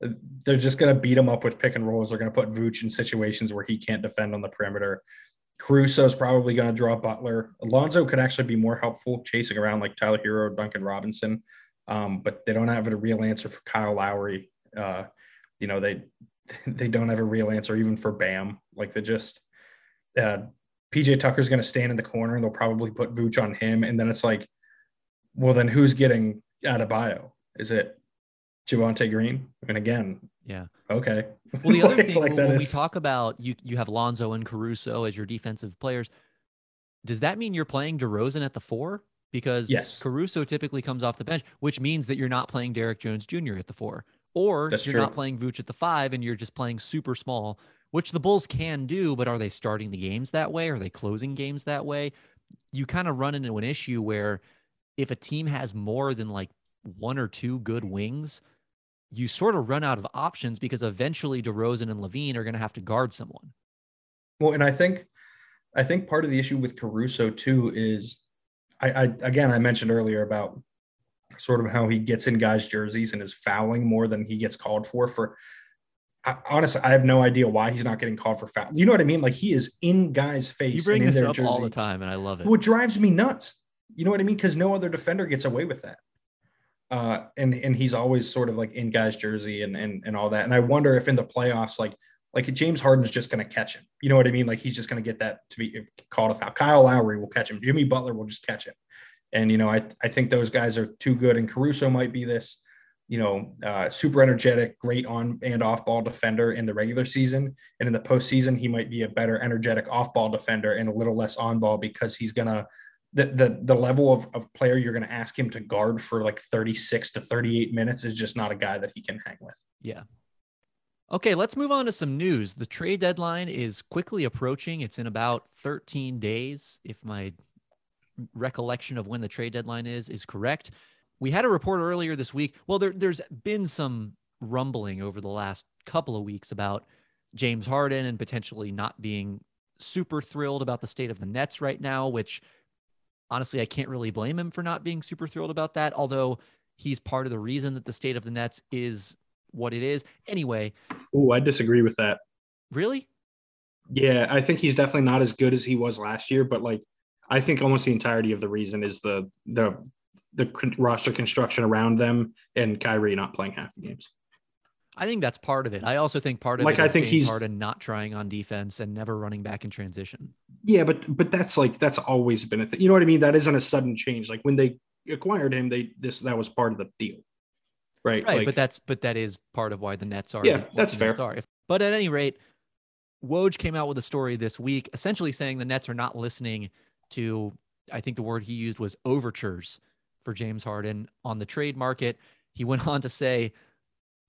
they're just going to beat him up with pick and rolls. They're going to put Vooch in situations where he can't defend on the perimeter. Caruso is probably going to draw Butler. Alonzo could actually be more helpful chasing around like Tyler Herro, Duncan Robinson, um, but they don't have a real answer for Kyle Lowry. Uh, you know they they don't have a real answer even for Bam. Like they just uh, PJ Tucker's going to stand in the corner and they'll probably put Vooch on him, and then it's like, well, then who's getting out of bio? Is it Javonte Green. And again, yeah. Okay. Well, the other like, thing like when is... we talk about you, you have Lonzo and Caruso as your defensive players. Does that mean you're playing DeRozan at the four? Because yes. Caruso typically comes off the bench, which means that you're not playing Derrick Jones Jr. at the four, or That's you're true. not playing Vooch at the five, and you're just playing super small, which the Bulls can do. But are they starting the games that way? Are they closing games that way? You kind of run into an issue where if a team has more than like one or two good wings, you sort of run out of options because eventually DeRozan and LaVine are going to have to guard someone. Well, and I think, I think part of the issue with Caruso too is, I, I again I mentioned earlier about sort of how he gets in guys' jerseys and is fouling more than he gets called for. For I, honestly, I have no idea why he's not getting called for foul. You know what I mean? Like he is in guys' face. You bring this up jersey. all the time, and I love it. What drives me nuts? You know what I mean? Because no other defender gets away with that uh, and and he's always sort of like in guy's jersey and and and all that. And I wonder if in the playoffs, like like James Harden's just going to catch him. You know what I mean? Like he's just going to get that to be called a foul. Kyle Lowry will catch him. Jimmy Butler will just catch him. And you know, I I think those guys are too good. And Caruso might be this, you know, uh, super energetic, great on and off ball defender in the regular season. And in the postseason, he might be a better energetic off ball defender and a little less on ball because he's gonna the the the level of, of player you're going to ask him to guard for like 36 to 38 minutes is just not a guy that he can hang with. Yeah. Okay, let's move on to some news. The trade deadline is quickly approaching. It's in about 13 days, if my recollection of when the trade deadline is is correct. We had a report earlier this week. Well, there, there's been some rumbling over the last couple of weeks about James Harden and potentially not being super thrilled about the state of the Nets right now, which honestly, I can't really blame him for not being super thrilled about that, although he's part of the reason that the state of the Nets is what it is. Anyway. Oh, I disagree with that. Really? Yeah, I think he's definitely not as good as he was last year, but like I think almost the entirety of the reason is the the the roster construction around them and Kyrie not playing half the games. I think that's part of it. I also think part of like it I think James he's Harden not trying on defense and never running back in transition. Yeah, but but that's like that's always been a thing. You know what I mean? That isn't a sudden change. Like when they acquired him, they this that was part of the deal, right? Right, like, but that's but that is part of why the Nets are. Yeah, that's fair. Nets are. If, but at any rate, Woj came out with a story this week, essentially saying the Nets are not listening to. I think the word he used was overtures for James Harden on the trade market. He went on to say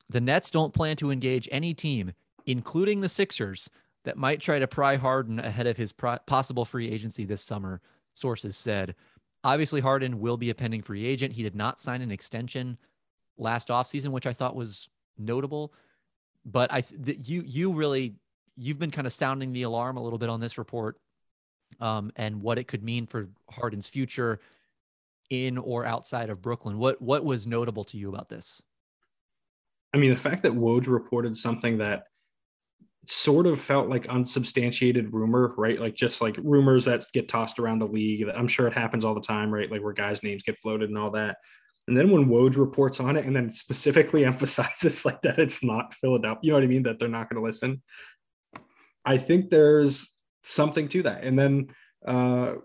the Nets don't plan to engage any team, including the Sixers, that might try to pry Harden ahead of his pro- possible free agency this summer, sources said. Obviously, Harden will be a pending free agent. He did not sign an extension last offseason, which I thought was notable. But I th- you you really you've been kind of sounding the alarm a little bit on this report um, and what it could mean for Harden's future in or outside of Brooklyn. What what was notable to you about this? I mean, the fact that Woj reported something that sort of felt like unsubstantiated rumor, right? Like just like rumors that get tossed around the league. I'm sure it happens all the time, right? Like where guys' names get floated and all that. And then when Woj reports on it and then specifically emphasizes like that it's not Philadelphia, you know what I mean? That they're not going to listen. I think there's something to that. And then, uh,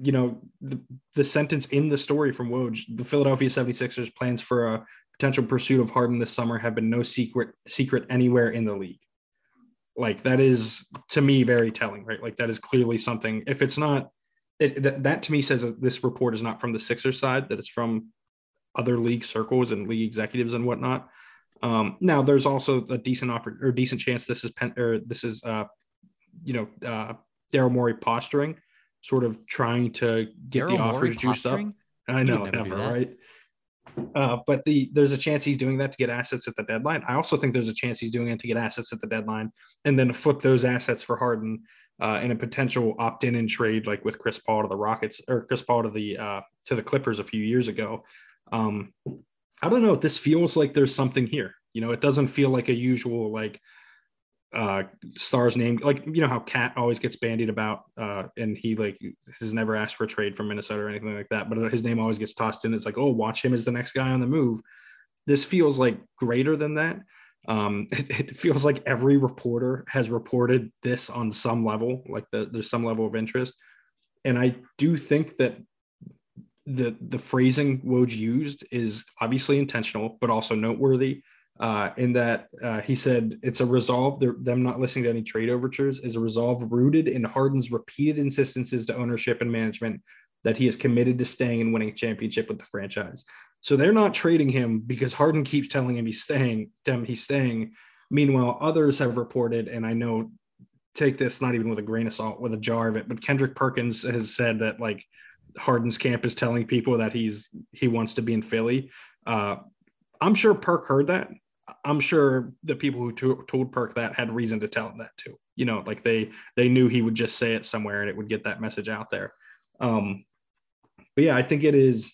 you know, the, the sentence in the story from Woj, the Philadelphia 76ers plans for a potential pursuit of Harden this summer have been no secret secret anywhere in the league. Like that is to me very telling, right? Like that is clearly something. If it's not, it, that, that to me says that this report is not from the Sixers side, that it's from other league circles and league executives and whatnot. Um, now there's also a decent offer or decent chance this is pen, or this is uh, you know uh, Daryl Morey posturing, sort of trying to get Daryl the offers Morey juiced posturing? up. I know, never never, right? Uh, but the there's a chance he's doing that to get assets at the deadline. I also think there's a chance he's doing it to get assets at the deadline and then flip those assets for Harden uh, in a potential opt-in and trade, like with Chris Paul to the Rockets or Chris Paul to the uh, to the Clippers a few years ago. Um, I don't know. This feels like there's something here. You know, it doesn't feel like a usual like uh stars name like you know how KAT always gets bandied about uh and he like has never asked for a trade from minnesota or anything like that but his name always gets tossed in. It's like oh watch him as the next guy on the move. This feels like greater than that. Um it, it feels like every reporter has reported this on some level like the, there's some level of interest. And i do think that the the phrasing Woj used is obviously intentional, but also noteworthy. Uh, in that uh, he said it's a resolve. Them not listening to any trade overtures is a resolve rooted in Harden's repeated insistences to ownership and management that he is committed to staying and winning a championship with the franchise. So they're not trading him because Harden keeps telling him he's staying. Them he's staying. Meanwhile, others have reported, and I know take this not even with a grain of salt, with a jar of it, but Kendrick Perkins has said that like Harden's camp is telling people that he's he wants to be in Philly. Uh, I'm sure Perk heard that. I'm sure the people who to- told Perk that had reason to tell him that too. You know, like they they knew he would just say it somewhere and it would get that message out there. Um, but yeah, I think it is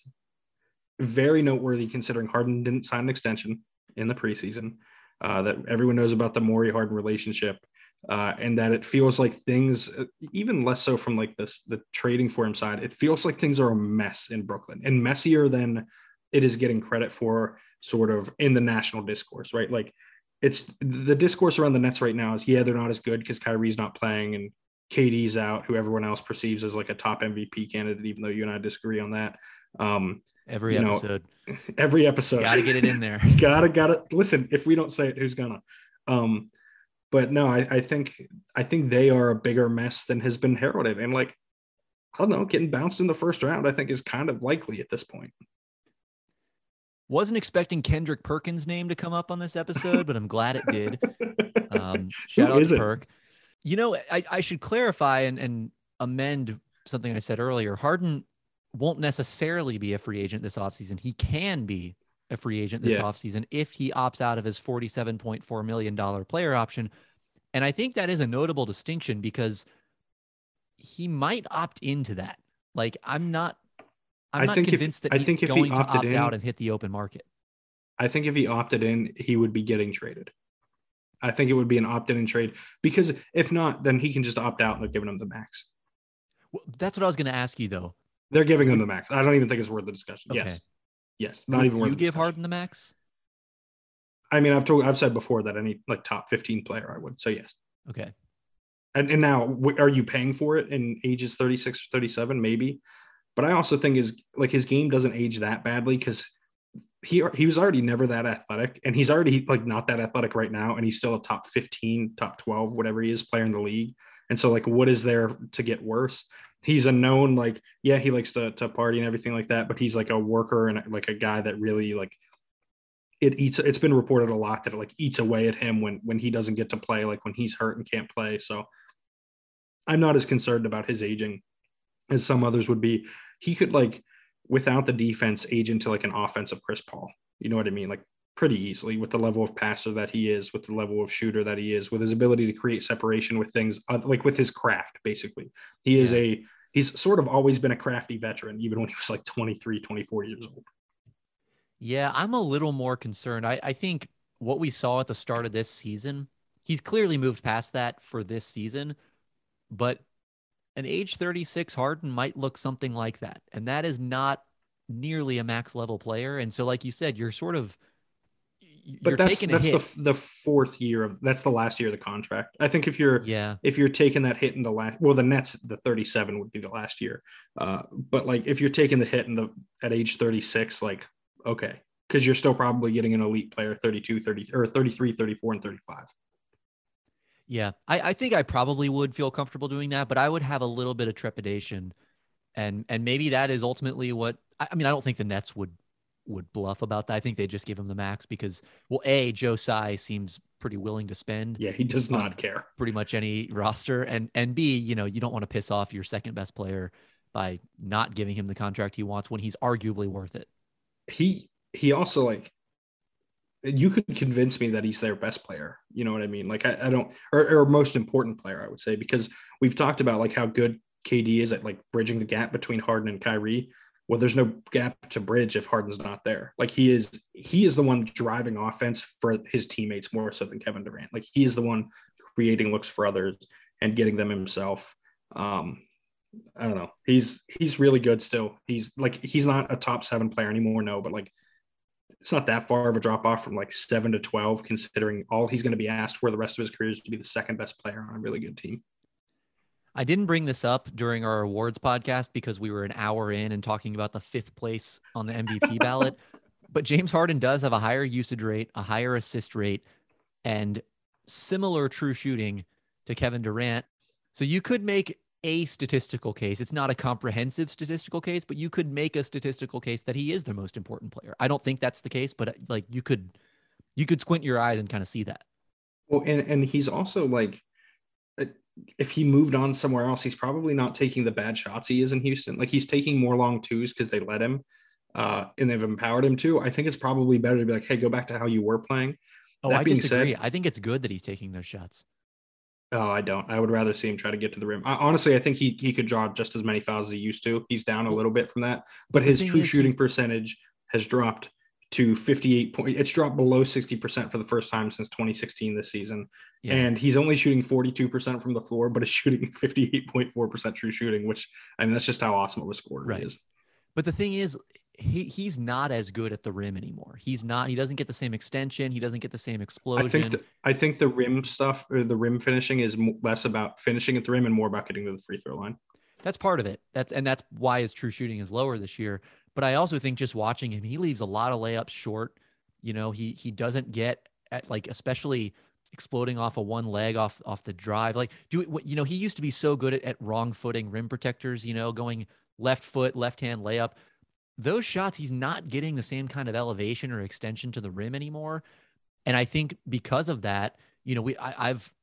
very noteworthy considering Harden didn't sign an extension in the preseason. Uh, that everyone knows about the Morey Harden relationship, uh, and that it feels like things, uh, even less so from like this the trading for him side, it feels like things are a mess in Brooklyn and messier than it is getting credit for, sort of in the national discourse, right? Like it's the discourse around the Nets right now is yeah they're not as good because Kyrie's not playing and KD's out, who everyone else perceives as like a top MVP candidate, even though you and I disagree on that. Um, Every you know, episode. every episode. Gotta get it in there. gotta gotta listen. If we don't say it, who's gonna? Um, but no, I, I think I think they are a bigger mess than has been heralded, and like I don't know, getting bounced in the first round, I think is kind of likely at this point. Wasn't expecting Kendrick Perkins' name to come up on this episode, but I'm glad it did. Um, shout Who out to it? Perk. You know, I, I should clarify and, and amend something I said earlier. Harden won't necessarily be a free agent this offseason. He can be a free agent this Yeah. offseason if he opts out of his $47.4 million player option. And I think that is a notable distinction because he might opt into that. Like, I'm not. I'm I not think if- convinced that I he's think if he going to opt in- out and hit the open market. I think if he opted in, he would be getting traded. I think it would be an opt-in and trade because if not, then he can just opt out and they're giving him the max. Well, that's what I was going to ask you, though. They're giving him the max. I don't even think it's worth the discussion. Okay. Yes, yes, not Would even worth. you give discussion. Harden the max? I mean, I've told, I've said before that any like top fifteen player, I would. So yes. Okay. And, and now, are you paying for it in ages 36 or 37? Maybe. But I also think is like his game doesn't age that badly because he he was already never that athletic, and he's already like not that athletic right now, and he's still a top 15, top 12, whatever he is, player in the league. And so, like, what is there to get worse? He's a known like, yeah, he likes to to party and everything like that, but he's like a worker and like a guy that really like it eats it's been reported a lot that it like eats away at him when when he doesn't get to play like when he's hurt and can't play so i'm not as concerned about his aging as some others would be he could like without the defense age into like an offensive chris paul you know what i mean like pretty easily with the level of passer that he is with the level of shooter that he is with his ability to create separation with things oth- like with his craft basically he is Yeah. a he's sort of always been a crafty veteran even when he was like 23 24 years old Yeah, I'm a little more concerned. I, I think what we saw at the start of this season, he's clearly moved past that for this season, but an age 36 Harden might look something like that. And that is not nearly a max level player. And so, like you said, you're sort of you're but that's that's the the fourth year of that's the last year of the contract. I think if you're yeah, if you're taking that hit in the last well the Nets the 37 would be the last year. Uh, but like if you're taking the hit in the at age 36 like okay because you're still probably getting an elite player 32 30 or 33 34 and 35. Yeah. I, I think I probably would feel comfortable doing that, but I would have a little bit of trepidation, and and maybe that is ultimately what I, I mean. I don't think the Nets would would bluff about that. I think they just give him the max because well, a Joe Tsai seems pretty willing to spend Yeah, he does not care. pretty much any roster, and and b you know you don't want to piss off your second best player by not giving him the contract he wants when he's arguably worth it. He he also like you could convince me that he's their best player. You know what I mean? Like I, I don't or, or most important player, I would say, because we've talked about like how good KD is at like bridging the gap between Harden and Kyrie. Well, there's no gap to bridge if Harden's not there. Like he is, he is the one driving offense for his teammates more so than Kevin Durant. Like he is the one creating looks for others and getting them himself. Um, I don't know. He's he's really good still. He's like he's not a top seven player anymore, no, but like it's not that far of a drop off from like seven to twelve, considering all he's going to be asked for the rest of his career is to be the second best player on a really good team. I didn't bring this up during our awards podcast because we were an hour in and talking about the fifth place on the MVP ballot. But James Harden does have a higher usage rate, a higher assist rate, and similar true shooting to Kevin Durant. So you could make a statistical case. It's not a comprehensive statistical case, but you could make a statistical case that he is the most important player. I don't think that's the case, but uh, like you could you could squint your eyes and kind of see that. Well, and and he's also like, uh, if he moved on somewhere else, he's probably not taking the bad shots he is in Houston. Like he's taking more long twos because they let him, uh, and they've empowered him to. I think it's probably better to be like, hey, go back to how you were playing. Oh, That I disagree. said- I think it's good that he's taking those shots. Oh, I don't. I would rather see him try to get to the rim. I, honestly, I think he he could draw just as many fouls as he used to. He's down a little bit from that, but his true is, he- shooting percentage has dropped to 58 point. It's dropped below 60% for the first time since 2016 this season. Yeah. And he's only shooting 42% from the floor, but is shooting 58.4% true shooting, which I mean, that's just how awesome of a scorer Right. he is. But the thing is, he he's not as good at the rim anymore. He's not. He doesn't get the same extension. He doesn't get the same explosion. I think th- I think the rim stuff or the rim finishing is less about finishing at the rim and more about getting to the free throw line. that's part of it. That's and that's why his true shooting is lower this year. But I also think just watching him, he leaves a lot of layups short. You know, he he doesn't get at like especially exploding off of one leg off off the drive. Like do. You know, he used to be so good at, at wrong footing rim protectors. You know, going left foot, left hand layup. Those shots, he's not getting the same kind of elevation or extension to the rim anymore. And I think because of that, you know, we I, I've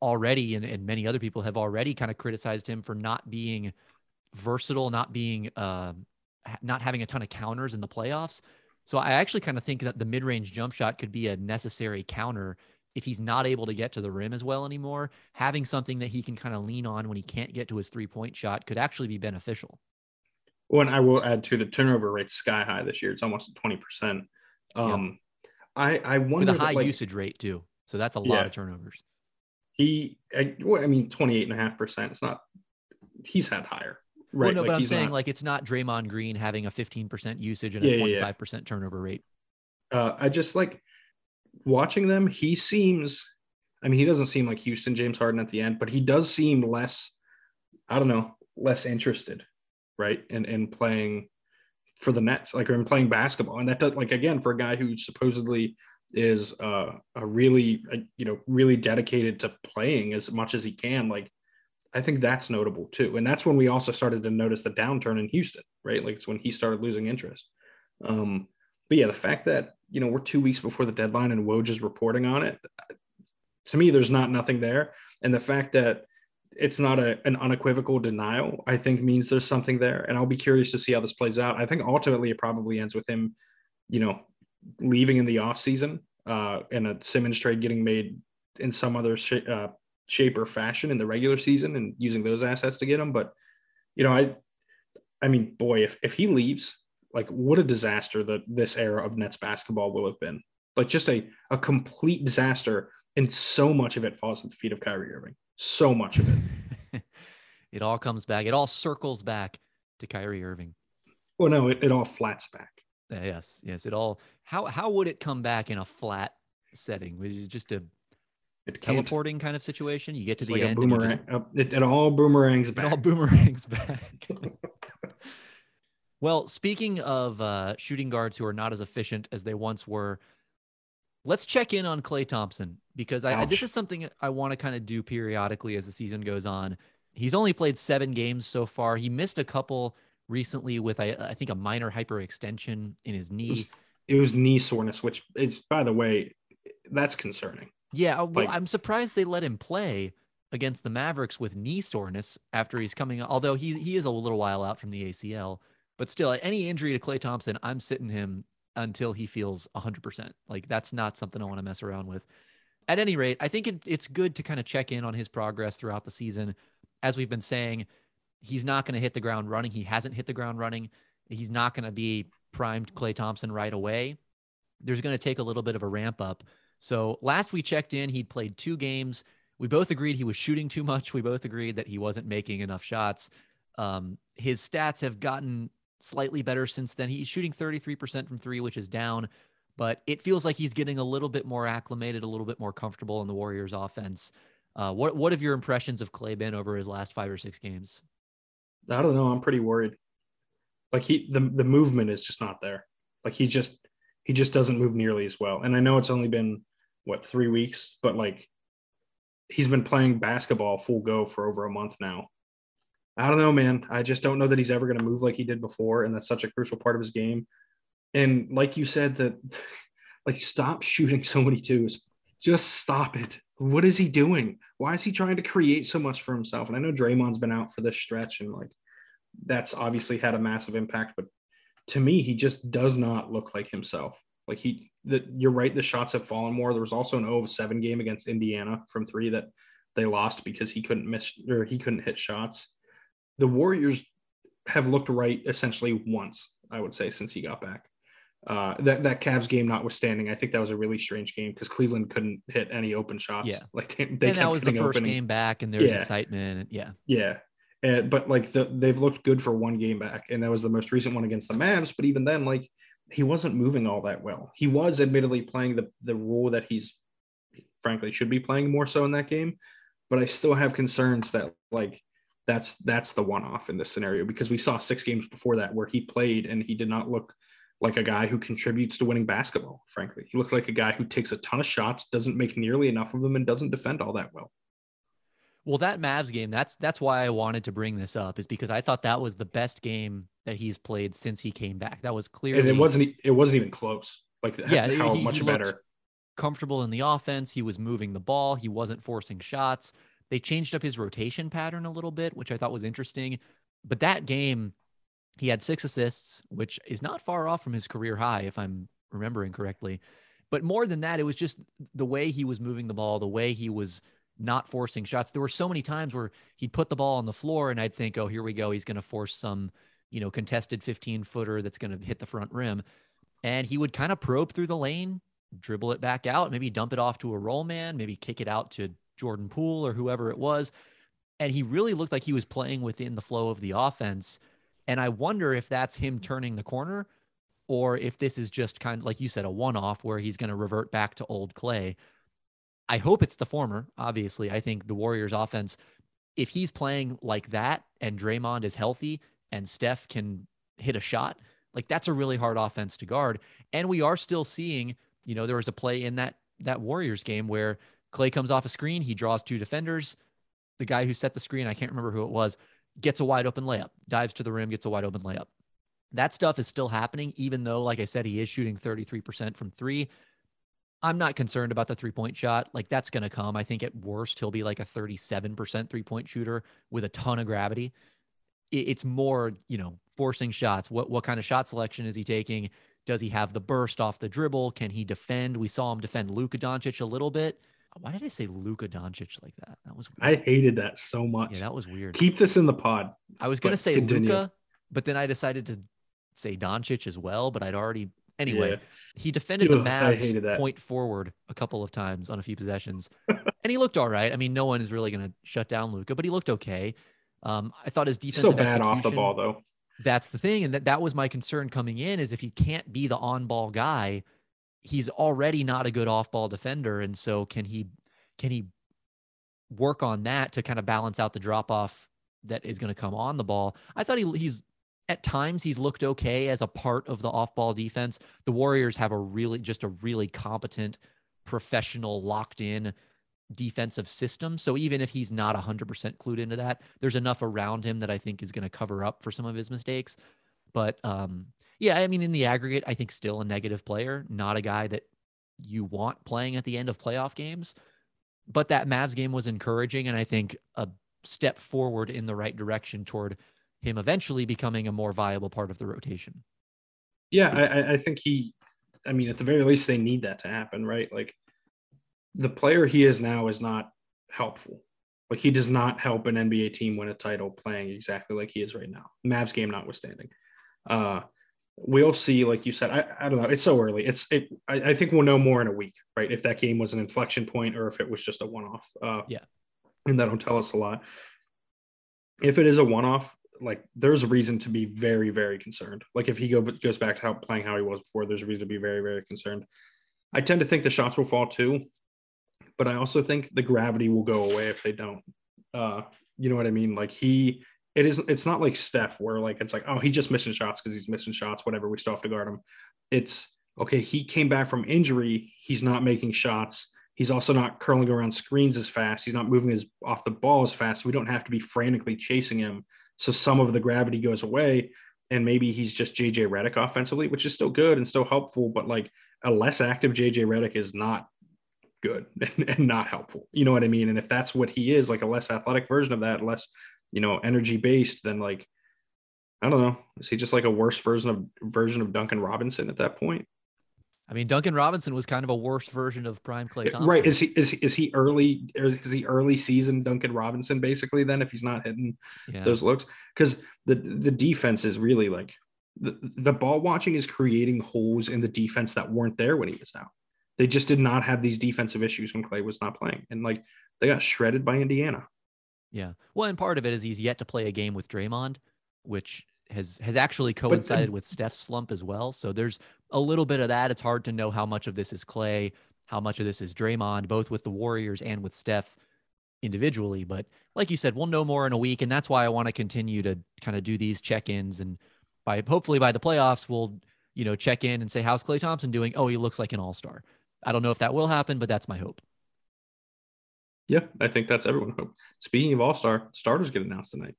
already and, and many other people have already kind of criticized him for not being versatile, not being um, ha- not having a ton of counters in the playoffs. So I actually kind of think that the mid-range jump shot could be a necessary counter if he's not able to get to the rim as well anymore. Having something that he can kind of lean on when he can't get to his three-point shot could actually be beneficial. Well, and I will add to the turnover rate sky high this year. It's almost twenty percent. Um, I I With wonder that, high like, usage rate too. So that's a lot Yeah. of turnovers. He, I, well, I mean, 28 and a half percent. It's not, he's had higher. Right. Well, no, like, but I'm saying not- like it's not Draymond Green having a 15% usage and Yeah, a yeah, yeah. 25% turnover rate. uh, I just like watching them. He seems, I mean, he doesn't seem like Houston James Harden at the end, but he does seem less, I don't know, less interested, right? And, and playing for the Nets, like, or in playing basketball. And that does, like, again, for a guy who supposedly is uh, a really, uh, you know, really dedicated to playing as much as he can, like, I think that's notable too. And that's when we also started to notice the downturn in Houston, right? Like it's when he started losing interest. Um, but yeah, the fact that, you know, we're two weeks before the deadline and Woj is reporting on it, to me, there's not nothing there. And the fact that it's not a, an unequivocal denial, I think means there's something there. And I'll be curious to see how this plays out. I think ultimately it probably ends with him, you know, leaving in the offseason uh, and a Simmons trade getting made in some other sh- uh, shape or fashion in the regular season and using those assets to get him. But, you know, I, I mean, boy, if, if he leaves, like what a disaster that this era of Nets basketball will have been. Like just a, a complete disaster. And so much of it falls at the feet of Kyrie Irving. So much of it. it all comes back. It all circles back to Kyrie Irving. Well, no, it, it all flats back. Uh, Yes, yes. It all. How how would it come back in a flat setting? Which is just a It teleporting kind of situation. You get to It's the like end. and boomerang. just- uh, It, it all boomerangs It back. all boomerangs back. well, speaking of uh, shooting guards who are not as efficient as they once were, let's check in on Klay Thompson because I, I- this is something I want to kind of do periodically as the season goes on. He's only played seven games so far. He missed a couple recently with I, I think a minor hyperextension in his It knee. was, it was knee soreness, which is, by the way, that's concerning. Yeah, uh, well, Like- I'm surprised they let him play against the Mavericks with knee soreness after he's coming. Although he he is a little while out from the ACL, but still, any injury to Klay Thompson, I'm sitting him until he feels 100. percent Like that's not something I want to mess around with. At any rate, I think it, it's good to kind of check in on his progress throughout the season. As we've been saying, he's not going to hit the ground running. He hasn't hit the ground running. He's not going to be primed Klay Thompson right away. There's going to take a little bit of a ramp up. So last we checked in, he'd played two games. We both agreed he was shooting too much. We both agreed that he wasn't making enough shots. Um, his stats have gotten slightly better since then. He's shooting 33% from three, which is down, but it feels like he's getting a little bit more acclimated, a little bit more comfortable in the Warriors offense. Uh, what what have your impressions of Klay been over his last five or six games? I don't know. I'm pretty worried. Like he, the the movement is just not there. Like he just he just doesn't move nearly as well. And I know it's only been what three weeks, but like he's been playing basketball full go for over a month now. I don't know, man. I just don't know that he's ever going to move like he did before, and that's such a crucial part of his game. And like you said, that like stop shooting so many twos. Just stop it. What is he doing? Why is he trying to create so much for himself? And I know Draymond's been out for this stretch, and like that's obviously had a massive impact. But to me, he just does not look like himself. Like he, that you're right. The shots have fallen more. There was also an 0 of 7 game against Indiana from three that they lost because he couldn't miss or he couldn't hit shots. The Warriors have looked right essentially once, I would say, since he got back. Uh, that that Cavs game notwithstanding, I think that was a really strange game because Cleveland couldn't hit any open shots. Yeah. like they, they and that was the first open and- game back, and there was Yeah. excitement. And yeah, yeah. Uh, but like the, they've looked good for one game back, and that was the most recent one against the Mavs. But even then, like he wasn't moving all that well. He was admittedly playing the the role that he's frankly should be playing more so in that game. But I still have concerns that like that's that's the one off in this scenario because we saw six games before that where he played and he did not look like a guy who contributes to winning basketball. Frankly, he looked like a guy who takes a ton of shots, doesn't make nearly enough of them, and doesn't defend all that well. Well, that Mavs game, that's that's why I wanted to bring this up, is because I thought that was the best game that he's played since he came back. That was clearly and it wasn't it wasn't even close. Like yeah, how he- much he better. comfortable in the offense. He was moving the ball. He wasn't forcing shots. They changed up his rotation pattern a little bit, which I thought was interesting. But that game, he had six assists, which is not far off from his career high, if I'm remembering correctly. But more than that, it was just the way he was moving the ball, the way he was not forcing shots. There were so many times where he'd put the ball on the floor and I'd think, oh, here we go. He's going to force some, you know, contested 15 footer that's going to hit the front rim. And he would kind of probe through the lane, dribble it back out, maybe dump it off to a roll man, maybe kick it out to Jordan Poole or whoever it was. And he really looked like he was playing within the flow of the offense. And I wonder if that's him turning the corner or if this is just kind of like you said, a one off where he's going to revert back to old Klay. I hope it's the former. Obviously, I think the Warriors offense, if he's playing like that and Draymond is healthy and Steph can hit a shot, like that's a really hard offense to guard. And we are still seeing, you know, there was a play in that that Warriors game where Klay comes off a screen, he draws two defenders. The guy who set the screen, I can't remember who it was, gets a wide open layup, dives to the rim, gets a wide open layup. That stuff is still happening, even though, like I said, he is shooting 33% from three. I'm not concerned about the three point shot. Like that's going to come. I think at worst, he'll be like a 37% three point shooter with a ton of gravity. It's more, you know, forcing shots. What, what kind of shot selection is he taking? Does he have the burst off the dribble? Can he defend? We saw him defend Luka Doncic a little bit. Why did I say Luka Doncic like that? That was I hated that so much. yeah, that was weird. Keep this in the pod. I was gonna say continue. Luka, but then I decided to say Doncic as well. But I'd already anyway. Yeah. He defended the Ugh, Mavs point forward a couple of times on a few possessions, and he looked all right. I mean, no one is really going to shut down Luka, but he looked okay. Um, I thought his defensive Still bad off the ball though. That's the thing. And that, that was my concern coming in is if he can't be the on ball guy, he's already not a good off ball defender. And so can he, can he work on that to kind of balance out the drop off that is going to come on the ball? I thought he, he's at times he's looked okay as a part of the off ball defense. The Warriors have a really, just a really competent, professional, locked in defensive system. So even if he's not 100% clued into that, there's enough around him that I think is going to cover up for some of his mistakes. But um, yeah, I mean, in the aggregate, I think still a negative player, not a guy that you want playing at the end of playoff games. But that Mavs game was encouraging, and I think a step forward in the right direction toward him eventually becoming a more viable part of the rotation. Yeah, I, I think he, I mean, at the very least, they need that to happen, right? Like the player he is now is not helpful. Like he does not help an NBA team win a title playing exactly like he is right now. Mavs game notwithstanding. Uh, we'll see, like you said, I, I don't know. It's so early. It's it. I, I, think we'll know more in a week, right? If that game was an inflection point or if it was just a one off. Uh, yeah, and that'll tell us a lot. If it is a one off, like there's a reason to be very very concerned. Like if he go goes back to how playing how he was before, there's a reason to be very very concerned. I tend to think the shots will fall too but I also think the gravity will go away if they don't. Uh, you know what I mean? Like he, it is. It's not like Steph where like it's like oh he just missing shots because he's missing shots. Whatever, we still have to guard him. It's okay. He came back from injury. He's not making shots. He's also not curling around screens as fast. He's not moving his off the ball as fast. We don't have to be frantically chasing him. So some of the gravity goes away, and maybe he's just JJ Redick offensively, which is still good and still helpful. But like a less active JJ Redick is not good and, not helpful. You know what I mean? And if that's what he is, like a less athletic version of that, less, you know, energy based, then like, I don't know. Is he just like a worse version of version of Duncan Robinson at that point? I mean, Duncan Robinson was kind of a worse version of prime Klay Thompson. Right. Is he is, is he early is he early season Duncan Robinson basically then if he's not hitting yeah. those looks? Because the the defense is really like the, the ball watching is creating holes in the defense that weren't there when he was out. They just did not have these defensive issues when Klay was not playing. And like they got shredded by Indiana. Yeah. Well, and part of it is he's yet to play a game with Draymond, which has has actually um, coincided but, with Steph's slump as well. So there's a little bit of that. It's hard to know how much of this is Klay, how much of this is Draymond, both with the Warriors and with Steph individually. But like you said, we'll know more in a week, and that's why I want to continue to kind of do these check-ins. And by hopefully by the playoffs, we'll you know check in and say how's Klay Thompson doing? Oh, he looks like an all-star. I don't know if that will happen, but that's my hope. Yeah, I think that's everyone. hope. Speaking of All Star, starters get announced tonight.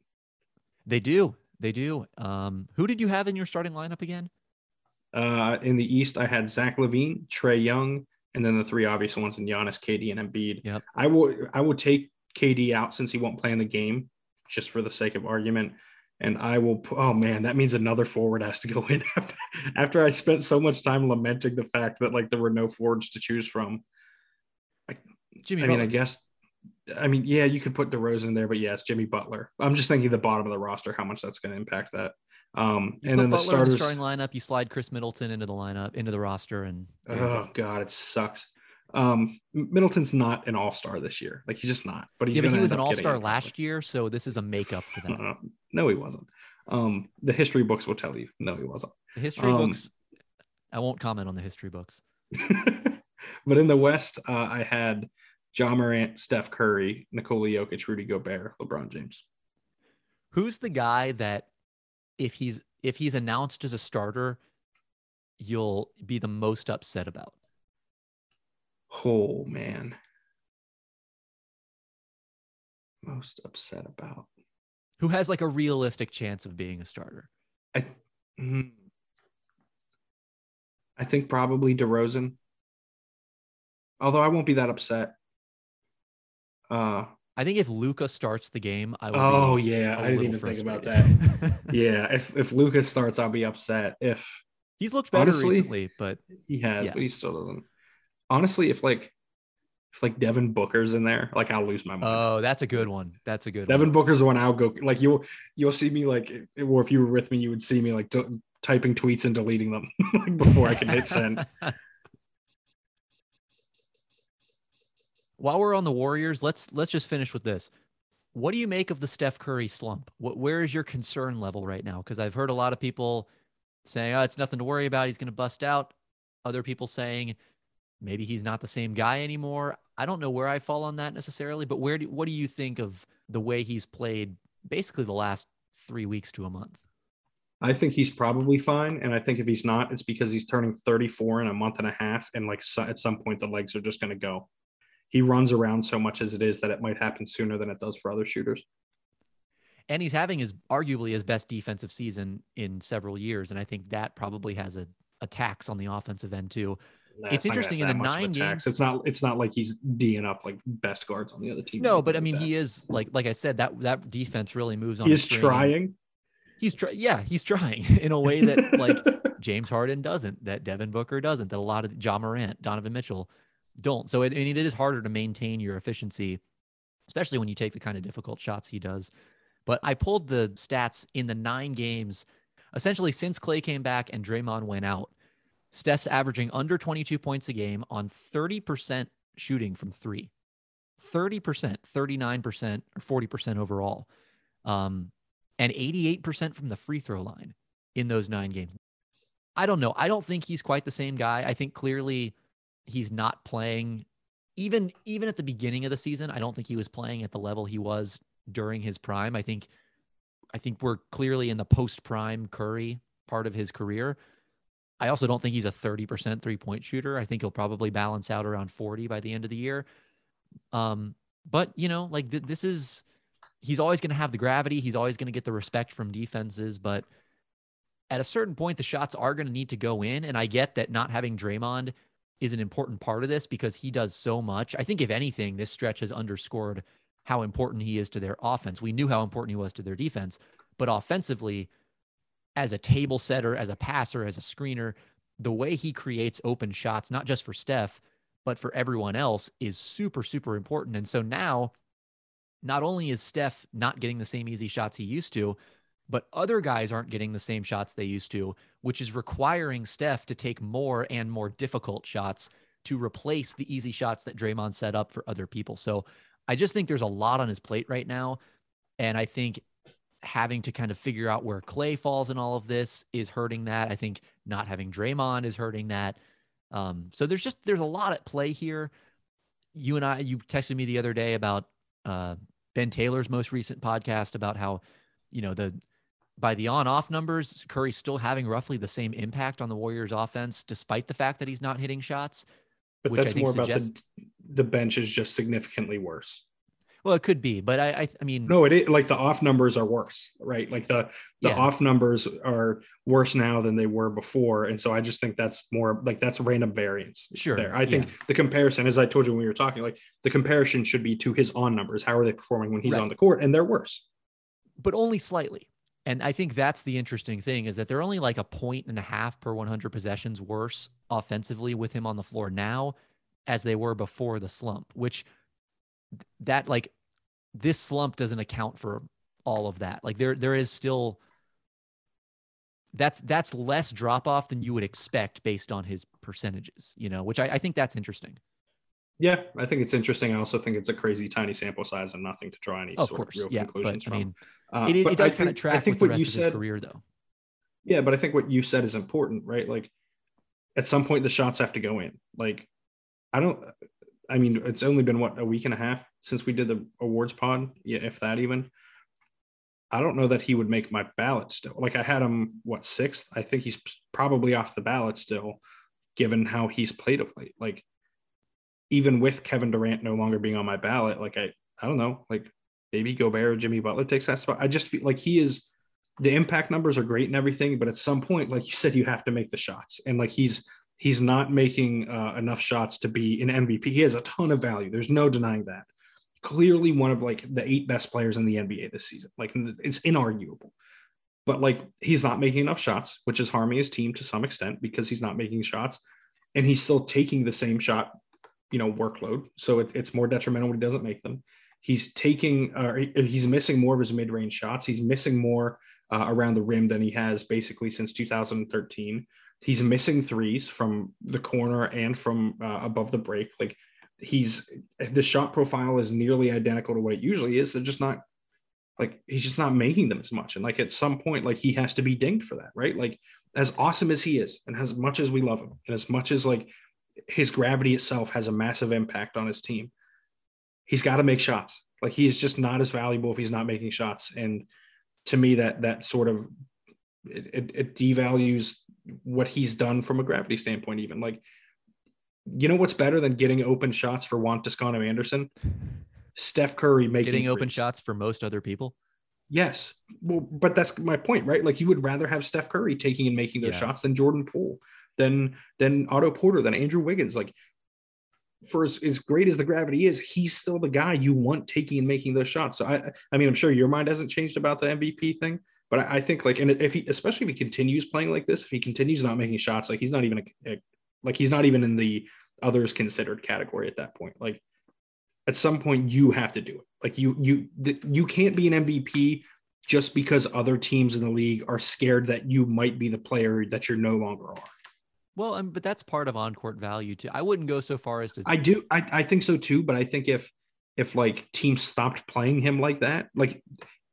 They do. They do. Um, who did you have in your starting lineup again? Uh, in the East, I had Zach LaVine, Trae Young, and then the three obvious ones in Giannis, KD, and Embiid. Yep. I will. I will take KD out since he won't play in the game, just for the sake of argument and I will. Oh man, that means another forward has to go in after, after I spent so much time lamenting the fact that like there were no forwards to choose from. I, Jimmy, I mean, I guess. I mean, yeah, you could put DeRozan in there, but yeah, it's Jimmy Butler. I'm just thinking the bottom of the roster, how much that's going to impact that. Um, you and then the starters, the starting lineup, you slide Khris Middleton into the lineup, into the roster, and oh god, it sucks. Um, Middleton's not an all star this year. Like he's just not. But he's yeah, but he was an all star last year, so this is a makeup for that. Uh, no, he wasn't. Um, the history books will tell you. No, he wasn't. The history um, books. I won't comment on the history books. but in the West, uh, I had Ja Morant, Steph Curry, Nikola Jokic, Rudy Gobert, LeBron James. Who's the guy that, if he's if he's announced as a starter, you'll be the most upset about? Oh man. Most upset about. Who has like a realistic chance of being a starter? I mm, I think probably DeRozan. Although I won't be that upset. Uh I think if Luka starts the game, I will. Oh yeah, I didn't even think about that. yeah, if if Luka starts, I'll be upset. If he's looked better honestly, recently, but he has, yeah. but he still doesn't honestly, if like if like Devin Booker's in there, like I'll lose my mind. Oh, that's a good one. That's a good one. Devin one. Booker's the one I'll go like you'll you'll see me like or if you were with me, you would see me like t- typing tweets and deleting them like before I can hit send. While we're on the Warriors, let's let's just finish with this. What do you make of the Steph Curry slump? What, where is your concern level right now? Because I've heard a lot of people saying, oh, it's nothing to worry about. He's going to bust out. Other people saying maybe he's not the same guy anymore. I don't know where I fall on that necessarily, but where do, what do you think of the way he's played basically the last three weeks to a month? I think he's probably fine. And I think if he's not, it's because he's turning 34 in a month and a half. And like so, at some point, the legs are just going to go. He runs around so much as it is that it might happen sooner than it does for other shooters. And he's having his arguably his best defensive season in several years. And I think that probably has a, a tax on the offensive end too. Nah, it's, it's interesting in the nine games. It's not. It's not like he's d'ing up like best guards on the other team. No, but I mean, he is like like I said that that defense really moves on. He's trying he's trying yeah he's trying in a way that like james harden doesn't that devin booker doesn't that a lot of ja morant donovan mitchell don't so it, I mean, it is harder to maintain your efficiency especially when you take the kind of difficult shots he does but i pulled the stats in the nine games essentially since clay came back and Draymond went out steph's averaging under 22 points a game on 30% shooting from three 30% 39% or 40% overall um, and 88% from the free throw line in those nine games. I don't know. I don't think he's quite the same guy. I think clearly he's not playing even even at the beginning of the season. I don't think he was playing at the level he was during his prime. I think I think we're clearly in the post prime Curry part of his career. I also don't think he's a 30% three point shooter. I think he'll probably balance out around 40 by the end of the year. Um, but you know, like th- this is he's always going to have the gravity. He's always going to get the respect from defenses. But at a certain point, the shots are going to need to go in. And I get that not having Draymond is an important part of this because he does so much. I think, if anything, this stretch has underscored how important he is to their offense. We knew how important he was to their defense, but offensively, as a table setter, as a passer, as a screener, the way he creates open shots, not just for Steph, but for everyone else, is super, super important. And so now not only is Steph not getting the same easy shots he used to, but other guys aren't getting the same shots they used to, which is requiring Steph to take more and more difficult shots to replace the easy shots that Draymond set up for other people. So I just think there's a lot on his plate right now. And I think having to kind of figure out where Klay falls in all of this is hurting that. I think not having Draymond is hurting that. Um, so there's just there's a lot at play here. You and I, you texted me the other day about uh, Ben Taylor's most recent podcast about how, you know, the by the on-off numbers, Curry's still having roughly the same impact on the Warriors' offense, despite the fact that he's not hitting shots. But that's more about the the bench is just significantly worse. Well, it could be, but I, I, I mean, no, it is like the off numbers are worse, right? Like the the yeah. off numbers are worse now than they were before, and so I just think that's more like that's random variance. Sure, there. I think yeah. the comparison, as I told you when we were talking, like the comparison should be to his on numbers. How are they performing when he's right. on the court? And they're worse, but only slightly. And I think that's the interesting thing is that they're only like a point and a half per 100 possessions worse offensively with him on the floor now as they were before the slump, which that like this slump doesn't account for all of that. Like there there is still that's that's less drop off than you would expect based on his percentages, you know, which I, I think that's interesting. Yeah, I think it's interesting. I also think it's a crazy tiny sample size and nothing to draw any of sort course, of real yeah, conclusions but, from. I mean, uh, it, it does kind of track I think with what you said, career though. Yeah, but I think what you said is important, right? Like at some point the shots have to go in. Like I don't I mean, it's only been what a week and a half since we did the awards pod, yeah, if that even. I don't know that he would make my ballot still. Like I had him what sixth. I think he's probably off the ballot still, given how he's played of late. Like even with Kevin Durant no longer being on my ballot, like I I don't know, like maybe Gobert or Jimmy Butler takes that spot. I just feel like he is the impact numbers are great and everything, but at some point, like you said, you have to make the shots. And like he's He's not making uh, enough shots to be an MVP. He has a ton of value. There's no denying that. Clearly, one of like the eight best players in the NBA this season. Like it's inarguable. But like he's not making enough shots, which is harming his team to some extent because he's not making shots, and he's still taking the same shot, you know, workload. So it, it's more detrimental when he doesn't make them. He's taking, uh, he's missing more of his mid-range shots. He's missing more uh, around the rim than he has basically since 2013. He's missing threes from the corner and from uh, above the break. Like he's the shot profile is nearly identical to what it usually is. They're just not like he's just not making them as much. And like at some point, like he has to be dinged for that, right? Like as awesome as he is, and as much as we love him, and as much as like his gravity itself has a massive impact on his team, he's got to make shots. Like he is just not as valuable if he's not making shots. And to me, that that sort of it, it, it devalues what he's done from a gravity standpoint. Even like, you know what's better than getting open shots for Juan Toscano Anderson? Steph Curry making Getting open threes. shots for most other people. Yes. Well, but that's my point, right? Like you would rather have Steph Curry taking and making those Yeah. shots than Jordan Poole, than than Otto Porter, than Andrew Wiggins. Like for as, as great as the gravity is, he's still the guy you want taking and making those shots. So I I mean, I'm sure your mind hasn't changed about the MVP thing, but I, I think like and if he especially if he continues playing like this, if he continues not making shots, like he's not even a, a like he's not even in the others considered category at that point. Like at some point you have to do it. Like you you th- you can't be an MVP just because other teams in the league are scared that you might be the player that you're no longer are. Well, um, but that's part of on-court value too. I wouldn't go so far as to. I do I, I think so too, but I think if if like teams stopped playing him like that, like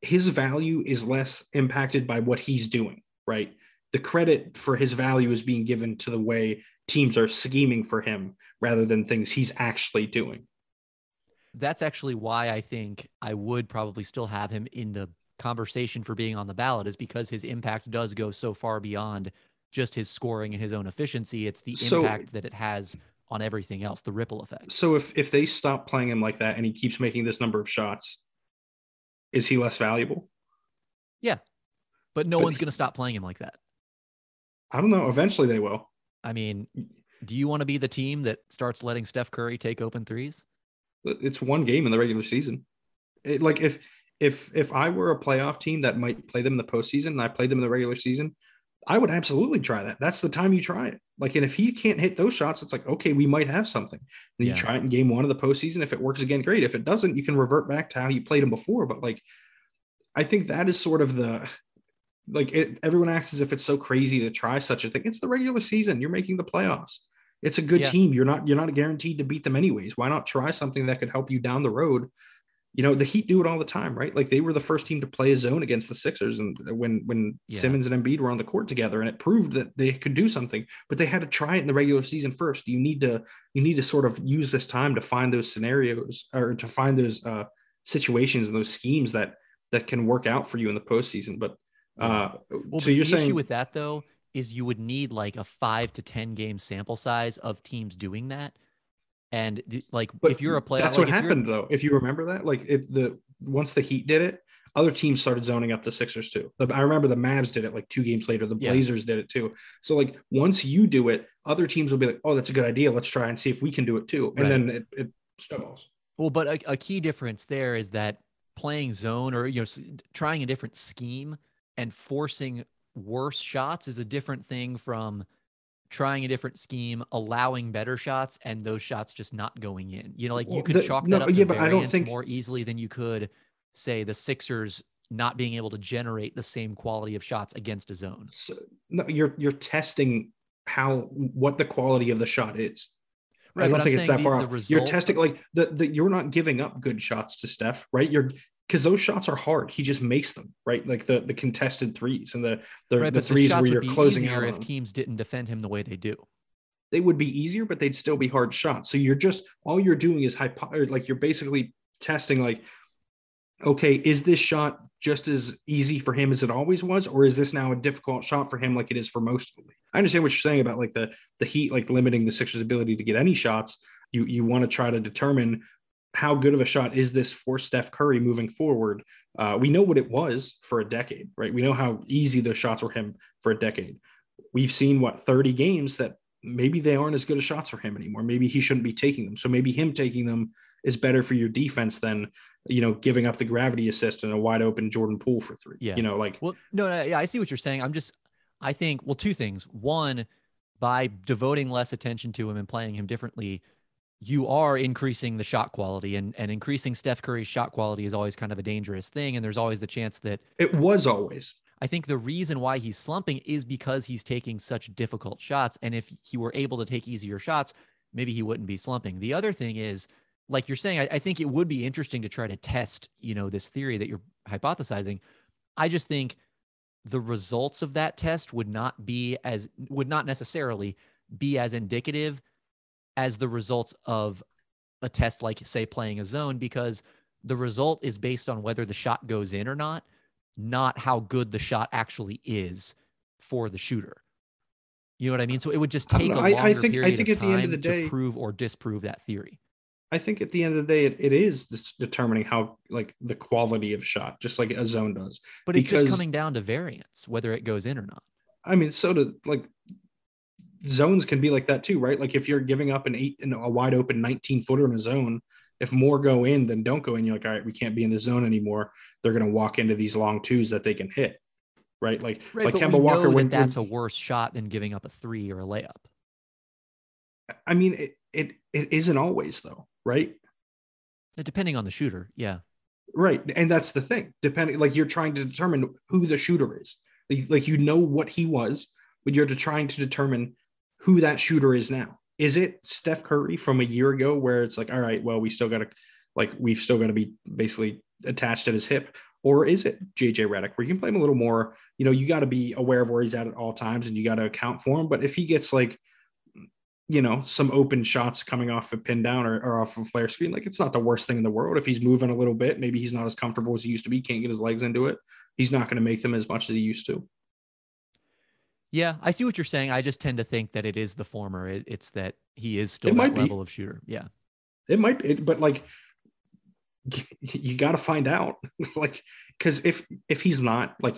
his value is less impacted by what he's doing, right? The credit for his value is being given to the way teams are scheming for him rather than things he's actually doing. that's actually why I think I would probably still have him in the conversation for being on the ballot is because his impact does go so far beyond just his scoring and his own efficiency. It's the So- impact that it has on everything else, the ripple effect. So if if they stop playing him like that and he keeps making this number of shots, is he less valuable? Yeah. But no But one's going to stop playing him like that. I don't know. Eventually they will. I mean, do you want to be the team that starts letting Steph Curry take open threes? It's one game in the regular season. It, like if if if I were a playoff team that might play them in the postseason and I played them in the regular season, I would absolutely try that. That's the time you try it. Like, and if he can't hit those shots, it's like, okay, we might have something. Then you try it in game one of the postseason. If it works again, great. If it doesn't, you can revert back to how you played him before. But like, I think that is sort of the like it, everyone acts as if it's so crazy to try such a thing. It's the regular season. You're making the playoffs. It's a good Yeah. team. You're not you're not guaranteed to beat them anyways. Why not try something that could help you down the road? You know, the Heat do it all the time, right? Like they were the first team to play a zone against the Sixers, and when when Yeah. Simmons and Embiid were on the court together, and it proved that they could do something, but they had to try it in the regular season first. You need to you need to sort of use this time to find those scenarios or to find those uh, situations and those schemes that that can work out for you in the postseason. But uh, Well, so you're the saying issue with that though is you would need like a five to ten game sample size of teams doing that, and the- like But if you're a player, that's like, what happened though. If you remember that, like if the once the Heat did it, other teams started zoning up the Sixers too. I remember the Mavs did it like two games later. The Yeah. Blazers did it too. So like once you do it, other teams will be like, "Oh, that's a good idea. Let's try and see if we can do it too." And Right. then it, it snowballs. Well, but a, a key difference there is that playing zone or you know trying a different scheme and forcing worse shots is a different thing from trying a different scheme, allowing better shots, and those shots just not going in. You know, like you Well, could the- chalk no, that up to yeah, but I don't variance think- more easily than you could say the Sixers not being able to generate the same quality of shots against a zone. So no, you're you're testing how what the quality of the shot is. Right, I don't I'm think it's that the- far. the off. You're testing like the, the you're not giving up good shots to Steph, right? You're because those shots are hard. He just makes them, right? Like the the contested threes and the the, right, the the threes shots where you're closing out. if them. teams didn't defend him the way they do. they would be easier, but they'd still be hard shots. So you're just all you're doing is hypo- like you're basically testing like, okay, is this shot just as easy for him as it always was, or is this now a difficult shot for him like it is for most of the league? I understand what you're saying about like the the Heat like limiting the Sixers' ability to get any shots. You you want to try to determine how good of a shot is this for Steph Curry moving forward. Uh, we know what it was for a decade, right? We know how easy those shots were him for a decade. We've seen what 30 games that maybe they aren't as good as shots for him anymore. Maybe he shouldn't be taking them. So maybe him taking them is better for your defense than you know giving up the gravity assist and a wide open Jordan Poole for three. Yeah. you know, like Well, no, no, yeah, I see what you're saying. I'm just, I think, well, two things. One, by devoting less attention to him and playing him differently, you are increasing the shot quality, and and increasing Steph Curry's shot quality is always kind of a dangerous thing. And there's always the chance that it was always. I think the reason why he's slumping is because he's taking such difficult shots. And if he were able to take easier shots, maybe he wouldn't be slumping. The other thing is, like you're saying, I, I think it would be interesting to try to test, you know, this theory that you're hypothesizing. I just think the results of that test would not be as would not necessarily be as indicative as the results of a test like say playing a zone because the result is based on whether the shot goes in or not not how good the shot actually is for the shooter. You know what i mean? So it would just take a I, longer I think period I think of at the end of time the day, to prove or disprove that theory. I think at the end of the day, it, it is determining how like the quality of shot, just like a zone does. but it's just coming down to variance whether it goes in or not. I mean, so to like zones can be like that too, right? Like if you're giving up an eight and a wide open 19 footer in a zone, if more go in than don't go in, you're like, all right, we can't be in the zone anymore. They're going to walk into these long twos that they can hit, right? Like right like Kemba Walker. when, that that's a worse shot than giving up a three or a layup I mean, it, it it isn't always though, right? depending on the shooter yeah Right, and that's the thing. Depending, like you're trying to determine who the shooter is. Like, like you know what he was, but you're trying to determine who that shooter is now. Is it Steph Curry from a year ago, where it's like, all right, well, we still got to, like, we've still got to be basically attached at his hip, or is it JJ Redick where you can play him a little more? You know, you got to be aware of where he's at at all times, and you got to account for him. But if he gets like you know, some open shots coming off a pin down or, or off a flare screen, like it's not the worst thing in the world. If he's moving a little bit, maybe he's not as comfortable as he used to be, can't get his legs into it. He's not going to make them as much as he used to. Yeah, I see what you're saying. I just tend to think that it is the former. It, it's that he is still It that level of shooter. Yeah. It might be, but like you got to find out, like, because if if he's not, like,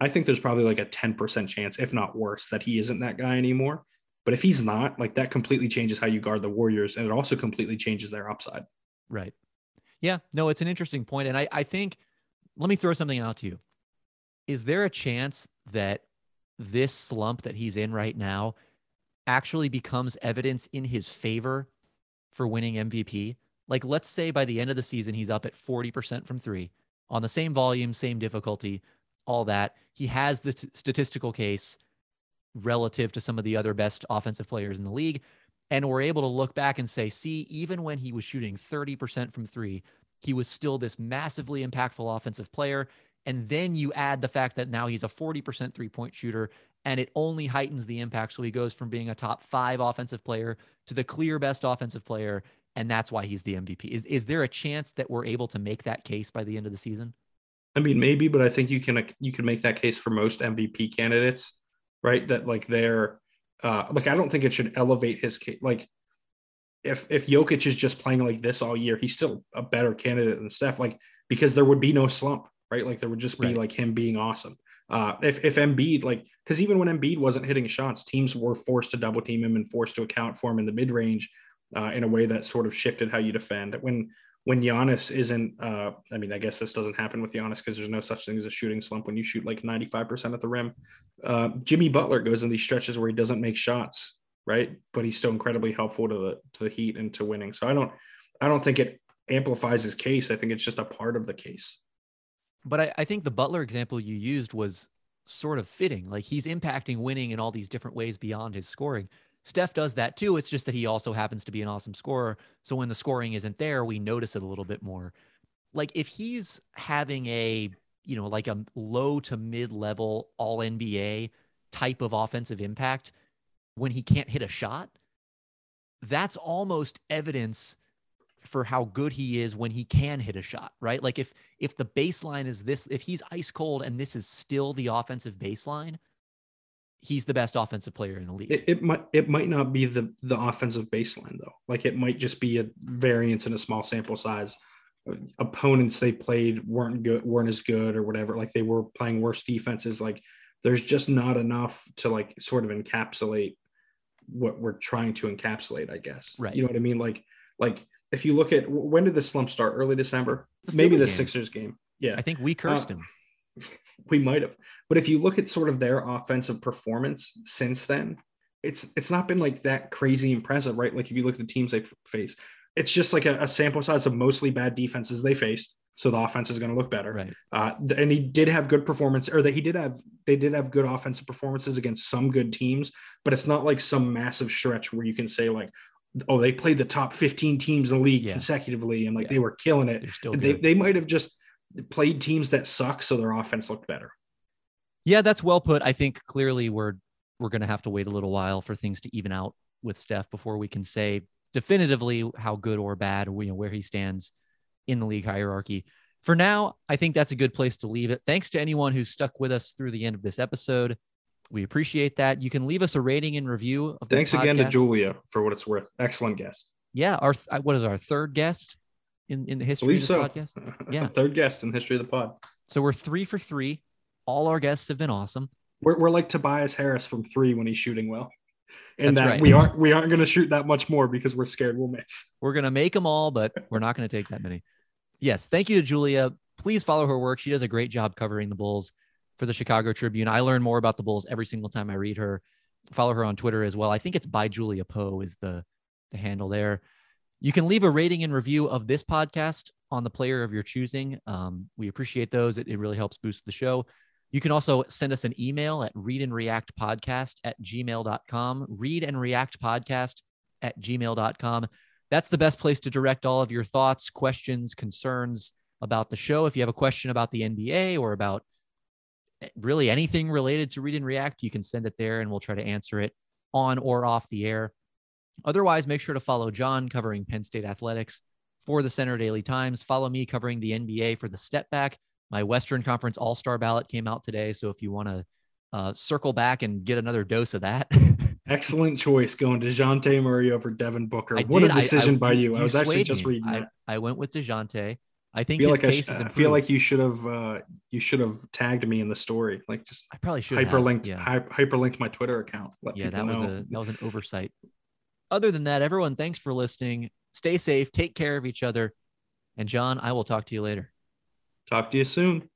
I think there's probably like a ten percent chance, if not worse, that he isn't that guy anymore. But if he's not, like, that completely changes how you guard the Warriors, and it also completely changes their upside. Right. Yeah. No, it's an interesting. And I, I think, let me throw something out to you. Is there a chance that this slump that he's in right now actually becomes evidence in his favor for winning MVP? Like, let's say by the end of the season, he's up at 40% from three on the same volume, same difficulty, all that. He has the t- statistical case relative to some of the other best offensive players in the league. And we're able to look back and say, see, even when he was shooting 30% from three, he was still this massively impactful offensive player. And then you add the fact that now he's a 40% three point shooter, and it only heightens the impact. So he goes from being a top five offensive player to the clear best offensive player. And that's why he's the MVP. Is, is there a chance that we're able to make that case by the end of the season? I mean, maybe, but I think you can you can make that case for most MVP candidates, right? That like they're uh like I don't think it should elevate his case. Like if if Jokic is just playing like this all year, he's still a better candidate than Steph. Like because there would be no slump, right? Like there would just be Right. like him being awesome. Uh, if if Embiid like because even when Embiid wasn't hitting shots, teams were forced to double team him and forced to account for him in the mid range uh, in a way that sort of shifted how you defend. When when Giannis isn't, uh, I mean, I guess this doesn't happen with Giannis because there's no such thing as a shooting slump when you shoot like 95% at the rim. Uh, Jimmy Butler goes in these stretches where he doesn't make shots, right? But he's still incredibly helpful to the to the Heat and to winning. So I don't, I don't think it amplifies his case. I think it's just a part of the case. But I, I think the Butler example you used was sort of fitting. Like he's impacting winning in all these different ways beyond his scoring. Steph does that too. It's just that he also happens to be an awesome scorer. So when the scoring isn't there, we notice it a little bit more. Like if he's having a, you know, like a low to mid level all NBA type of offensive impact when he can't hit a shot, that's almost evidence for how good he is when he can hit a shot, right? Like if if the baseline is this, if he's ice cold and this is still the offensive baseline, he's the best offensive player in the league. It, it might it might not be the the offensive baseline though. Like it might just be a variance in a small sample size. Opponents they played weren't good, weren't as good or whatever. Like they were playing worse defenses. Like there's just not enough to like sort of encapsulate what we're trying to encapsulate. I guess. Right. You know what I mean? Like like if you look at when did the slump start? Early December, The maybe the game. Sixers game. Yeah, I think we cursed Uh, him. we might have. But if you look at sort of their offensive performance since then, it's it's not been like that crazy impressive, right? Like if you look at the teams they face, it's just like a, a sample size of mostly bad defenses they faced. So the offense is going to look better. Right. Uh, and he did have good performance, or that he did have they did have good offensive performances against some good teams, but it's not like some massive stretch where you can say like, oh, they played the top 15 teams in the league Yeah. consecutively and like Yeah. they were killing it. They, they might have just played teams that suck, so their offense looked better. Yeah, that's well put. I think clearly we're we're going to have to wait a little while for things to even out with Steph before we can say definitively how good or bad, you know, where he stands in the league hierarchy. For now, I think that's a good place to leave it. Thanks to anyone who's stuck with us through the end of this episode. We appreciate that. You can leave us a rating and review of Thanks again to. Julia for what it's worth. Excellent guest. Yeah, our what is our third guest in in the history of so. podcast? Yeah. Third guest in the history of the pod. So we're three for three. All our guests have been awesome. We're, we're like Tobias Harris from three when he's shooting well. And That's that right. we aren't we aren't gonna shoot that much more because we're scared we'll miss. We're going to make them all, but we're not going to take that many. Yes. Thank you to Julia. Please follow her work. She does a great job covering the Bulls for the Chicago Tribune. I learn more about the Bulls every single time I read her. Follow her on Twitter as well. I think it's by Julia Poe is the, the handle there. You can leave a rating and review of this podcast on the player of your choosing. Um, we appreciate those. It, it really helps boost the show. You can also send us an email at read and react podcast at gmail.com. Read and react podcast at gmail.com. That's the best place to direct all of your thoughts, questions, concerns about the show. If you have a question about the NBA or about really anything related to Read and React, you can send it there and we'll try to answer it on or off the air. Otherwise, make sure to follow John covering Penn State athletics for the Centre Daily Times. Follow me covering the NBA for the Step Back. My Western Conference All Star ballot came out today. So if you want to uh, circle back and get another dose of that, Excellent choice going to DeJounte Murray over Devin Booker. I what did. a I- I- decision by you. I was actually just reading I, that. I went with DeJounte. I I think feel his like I, sh- is I feel like you should have uh, you should have tagged me in the story. Like just I probably should have, hyperlinked yeah. hy- hyperlinked my Twitter account. Yeah, that people was a that was an oversight. Other than that, everyone, thanks for listening. Stay safe, take care of each other, and John, I will talk to you later. Talk to you soon.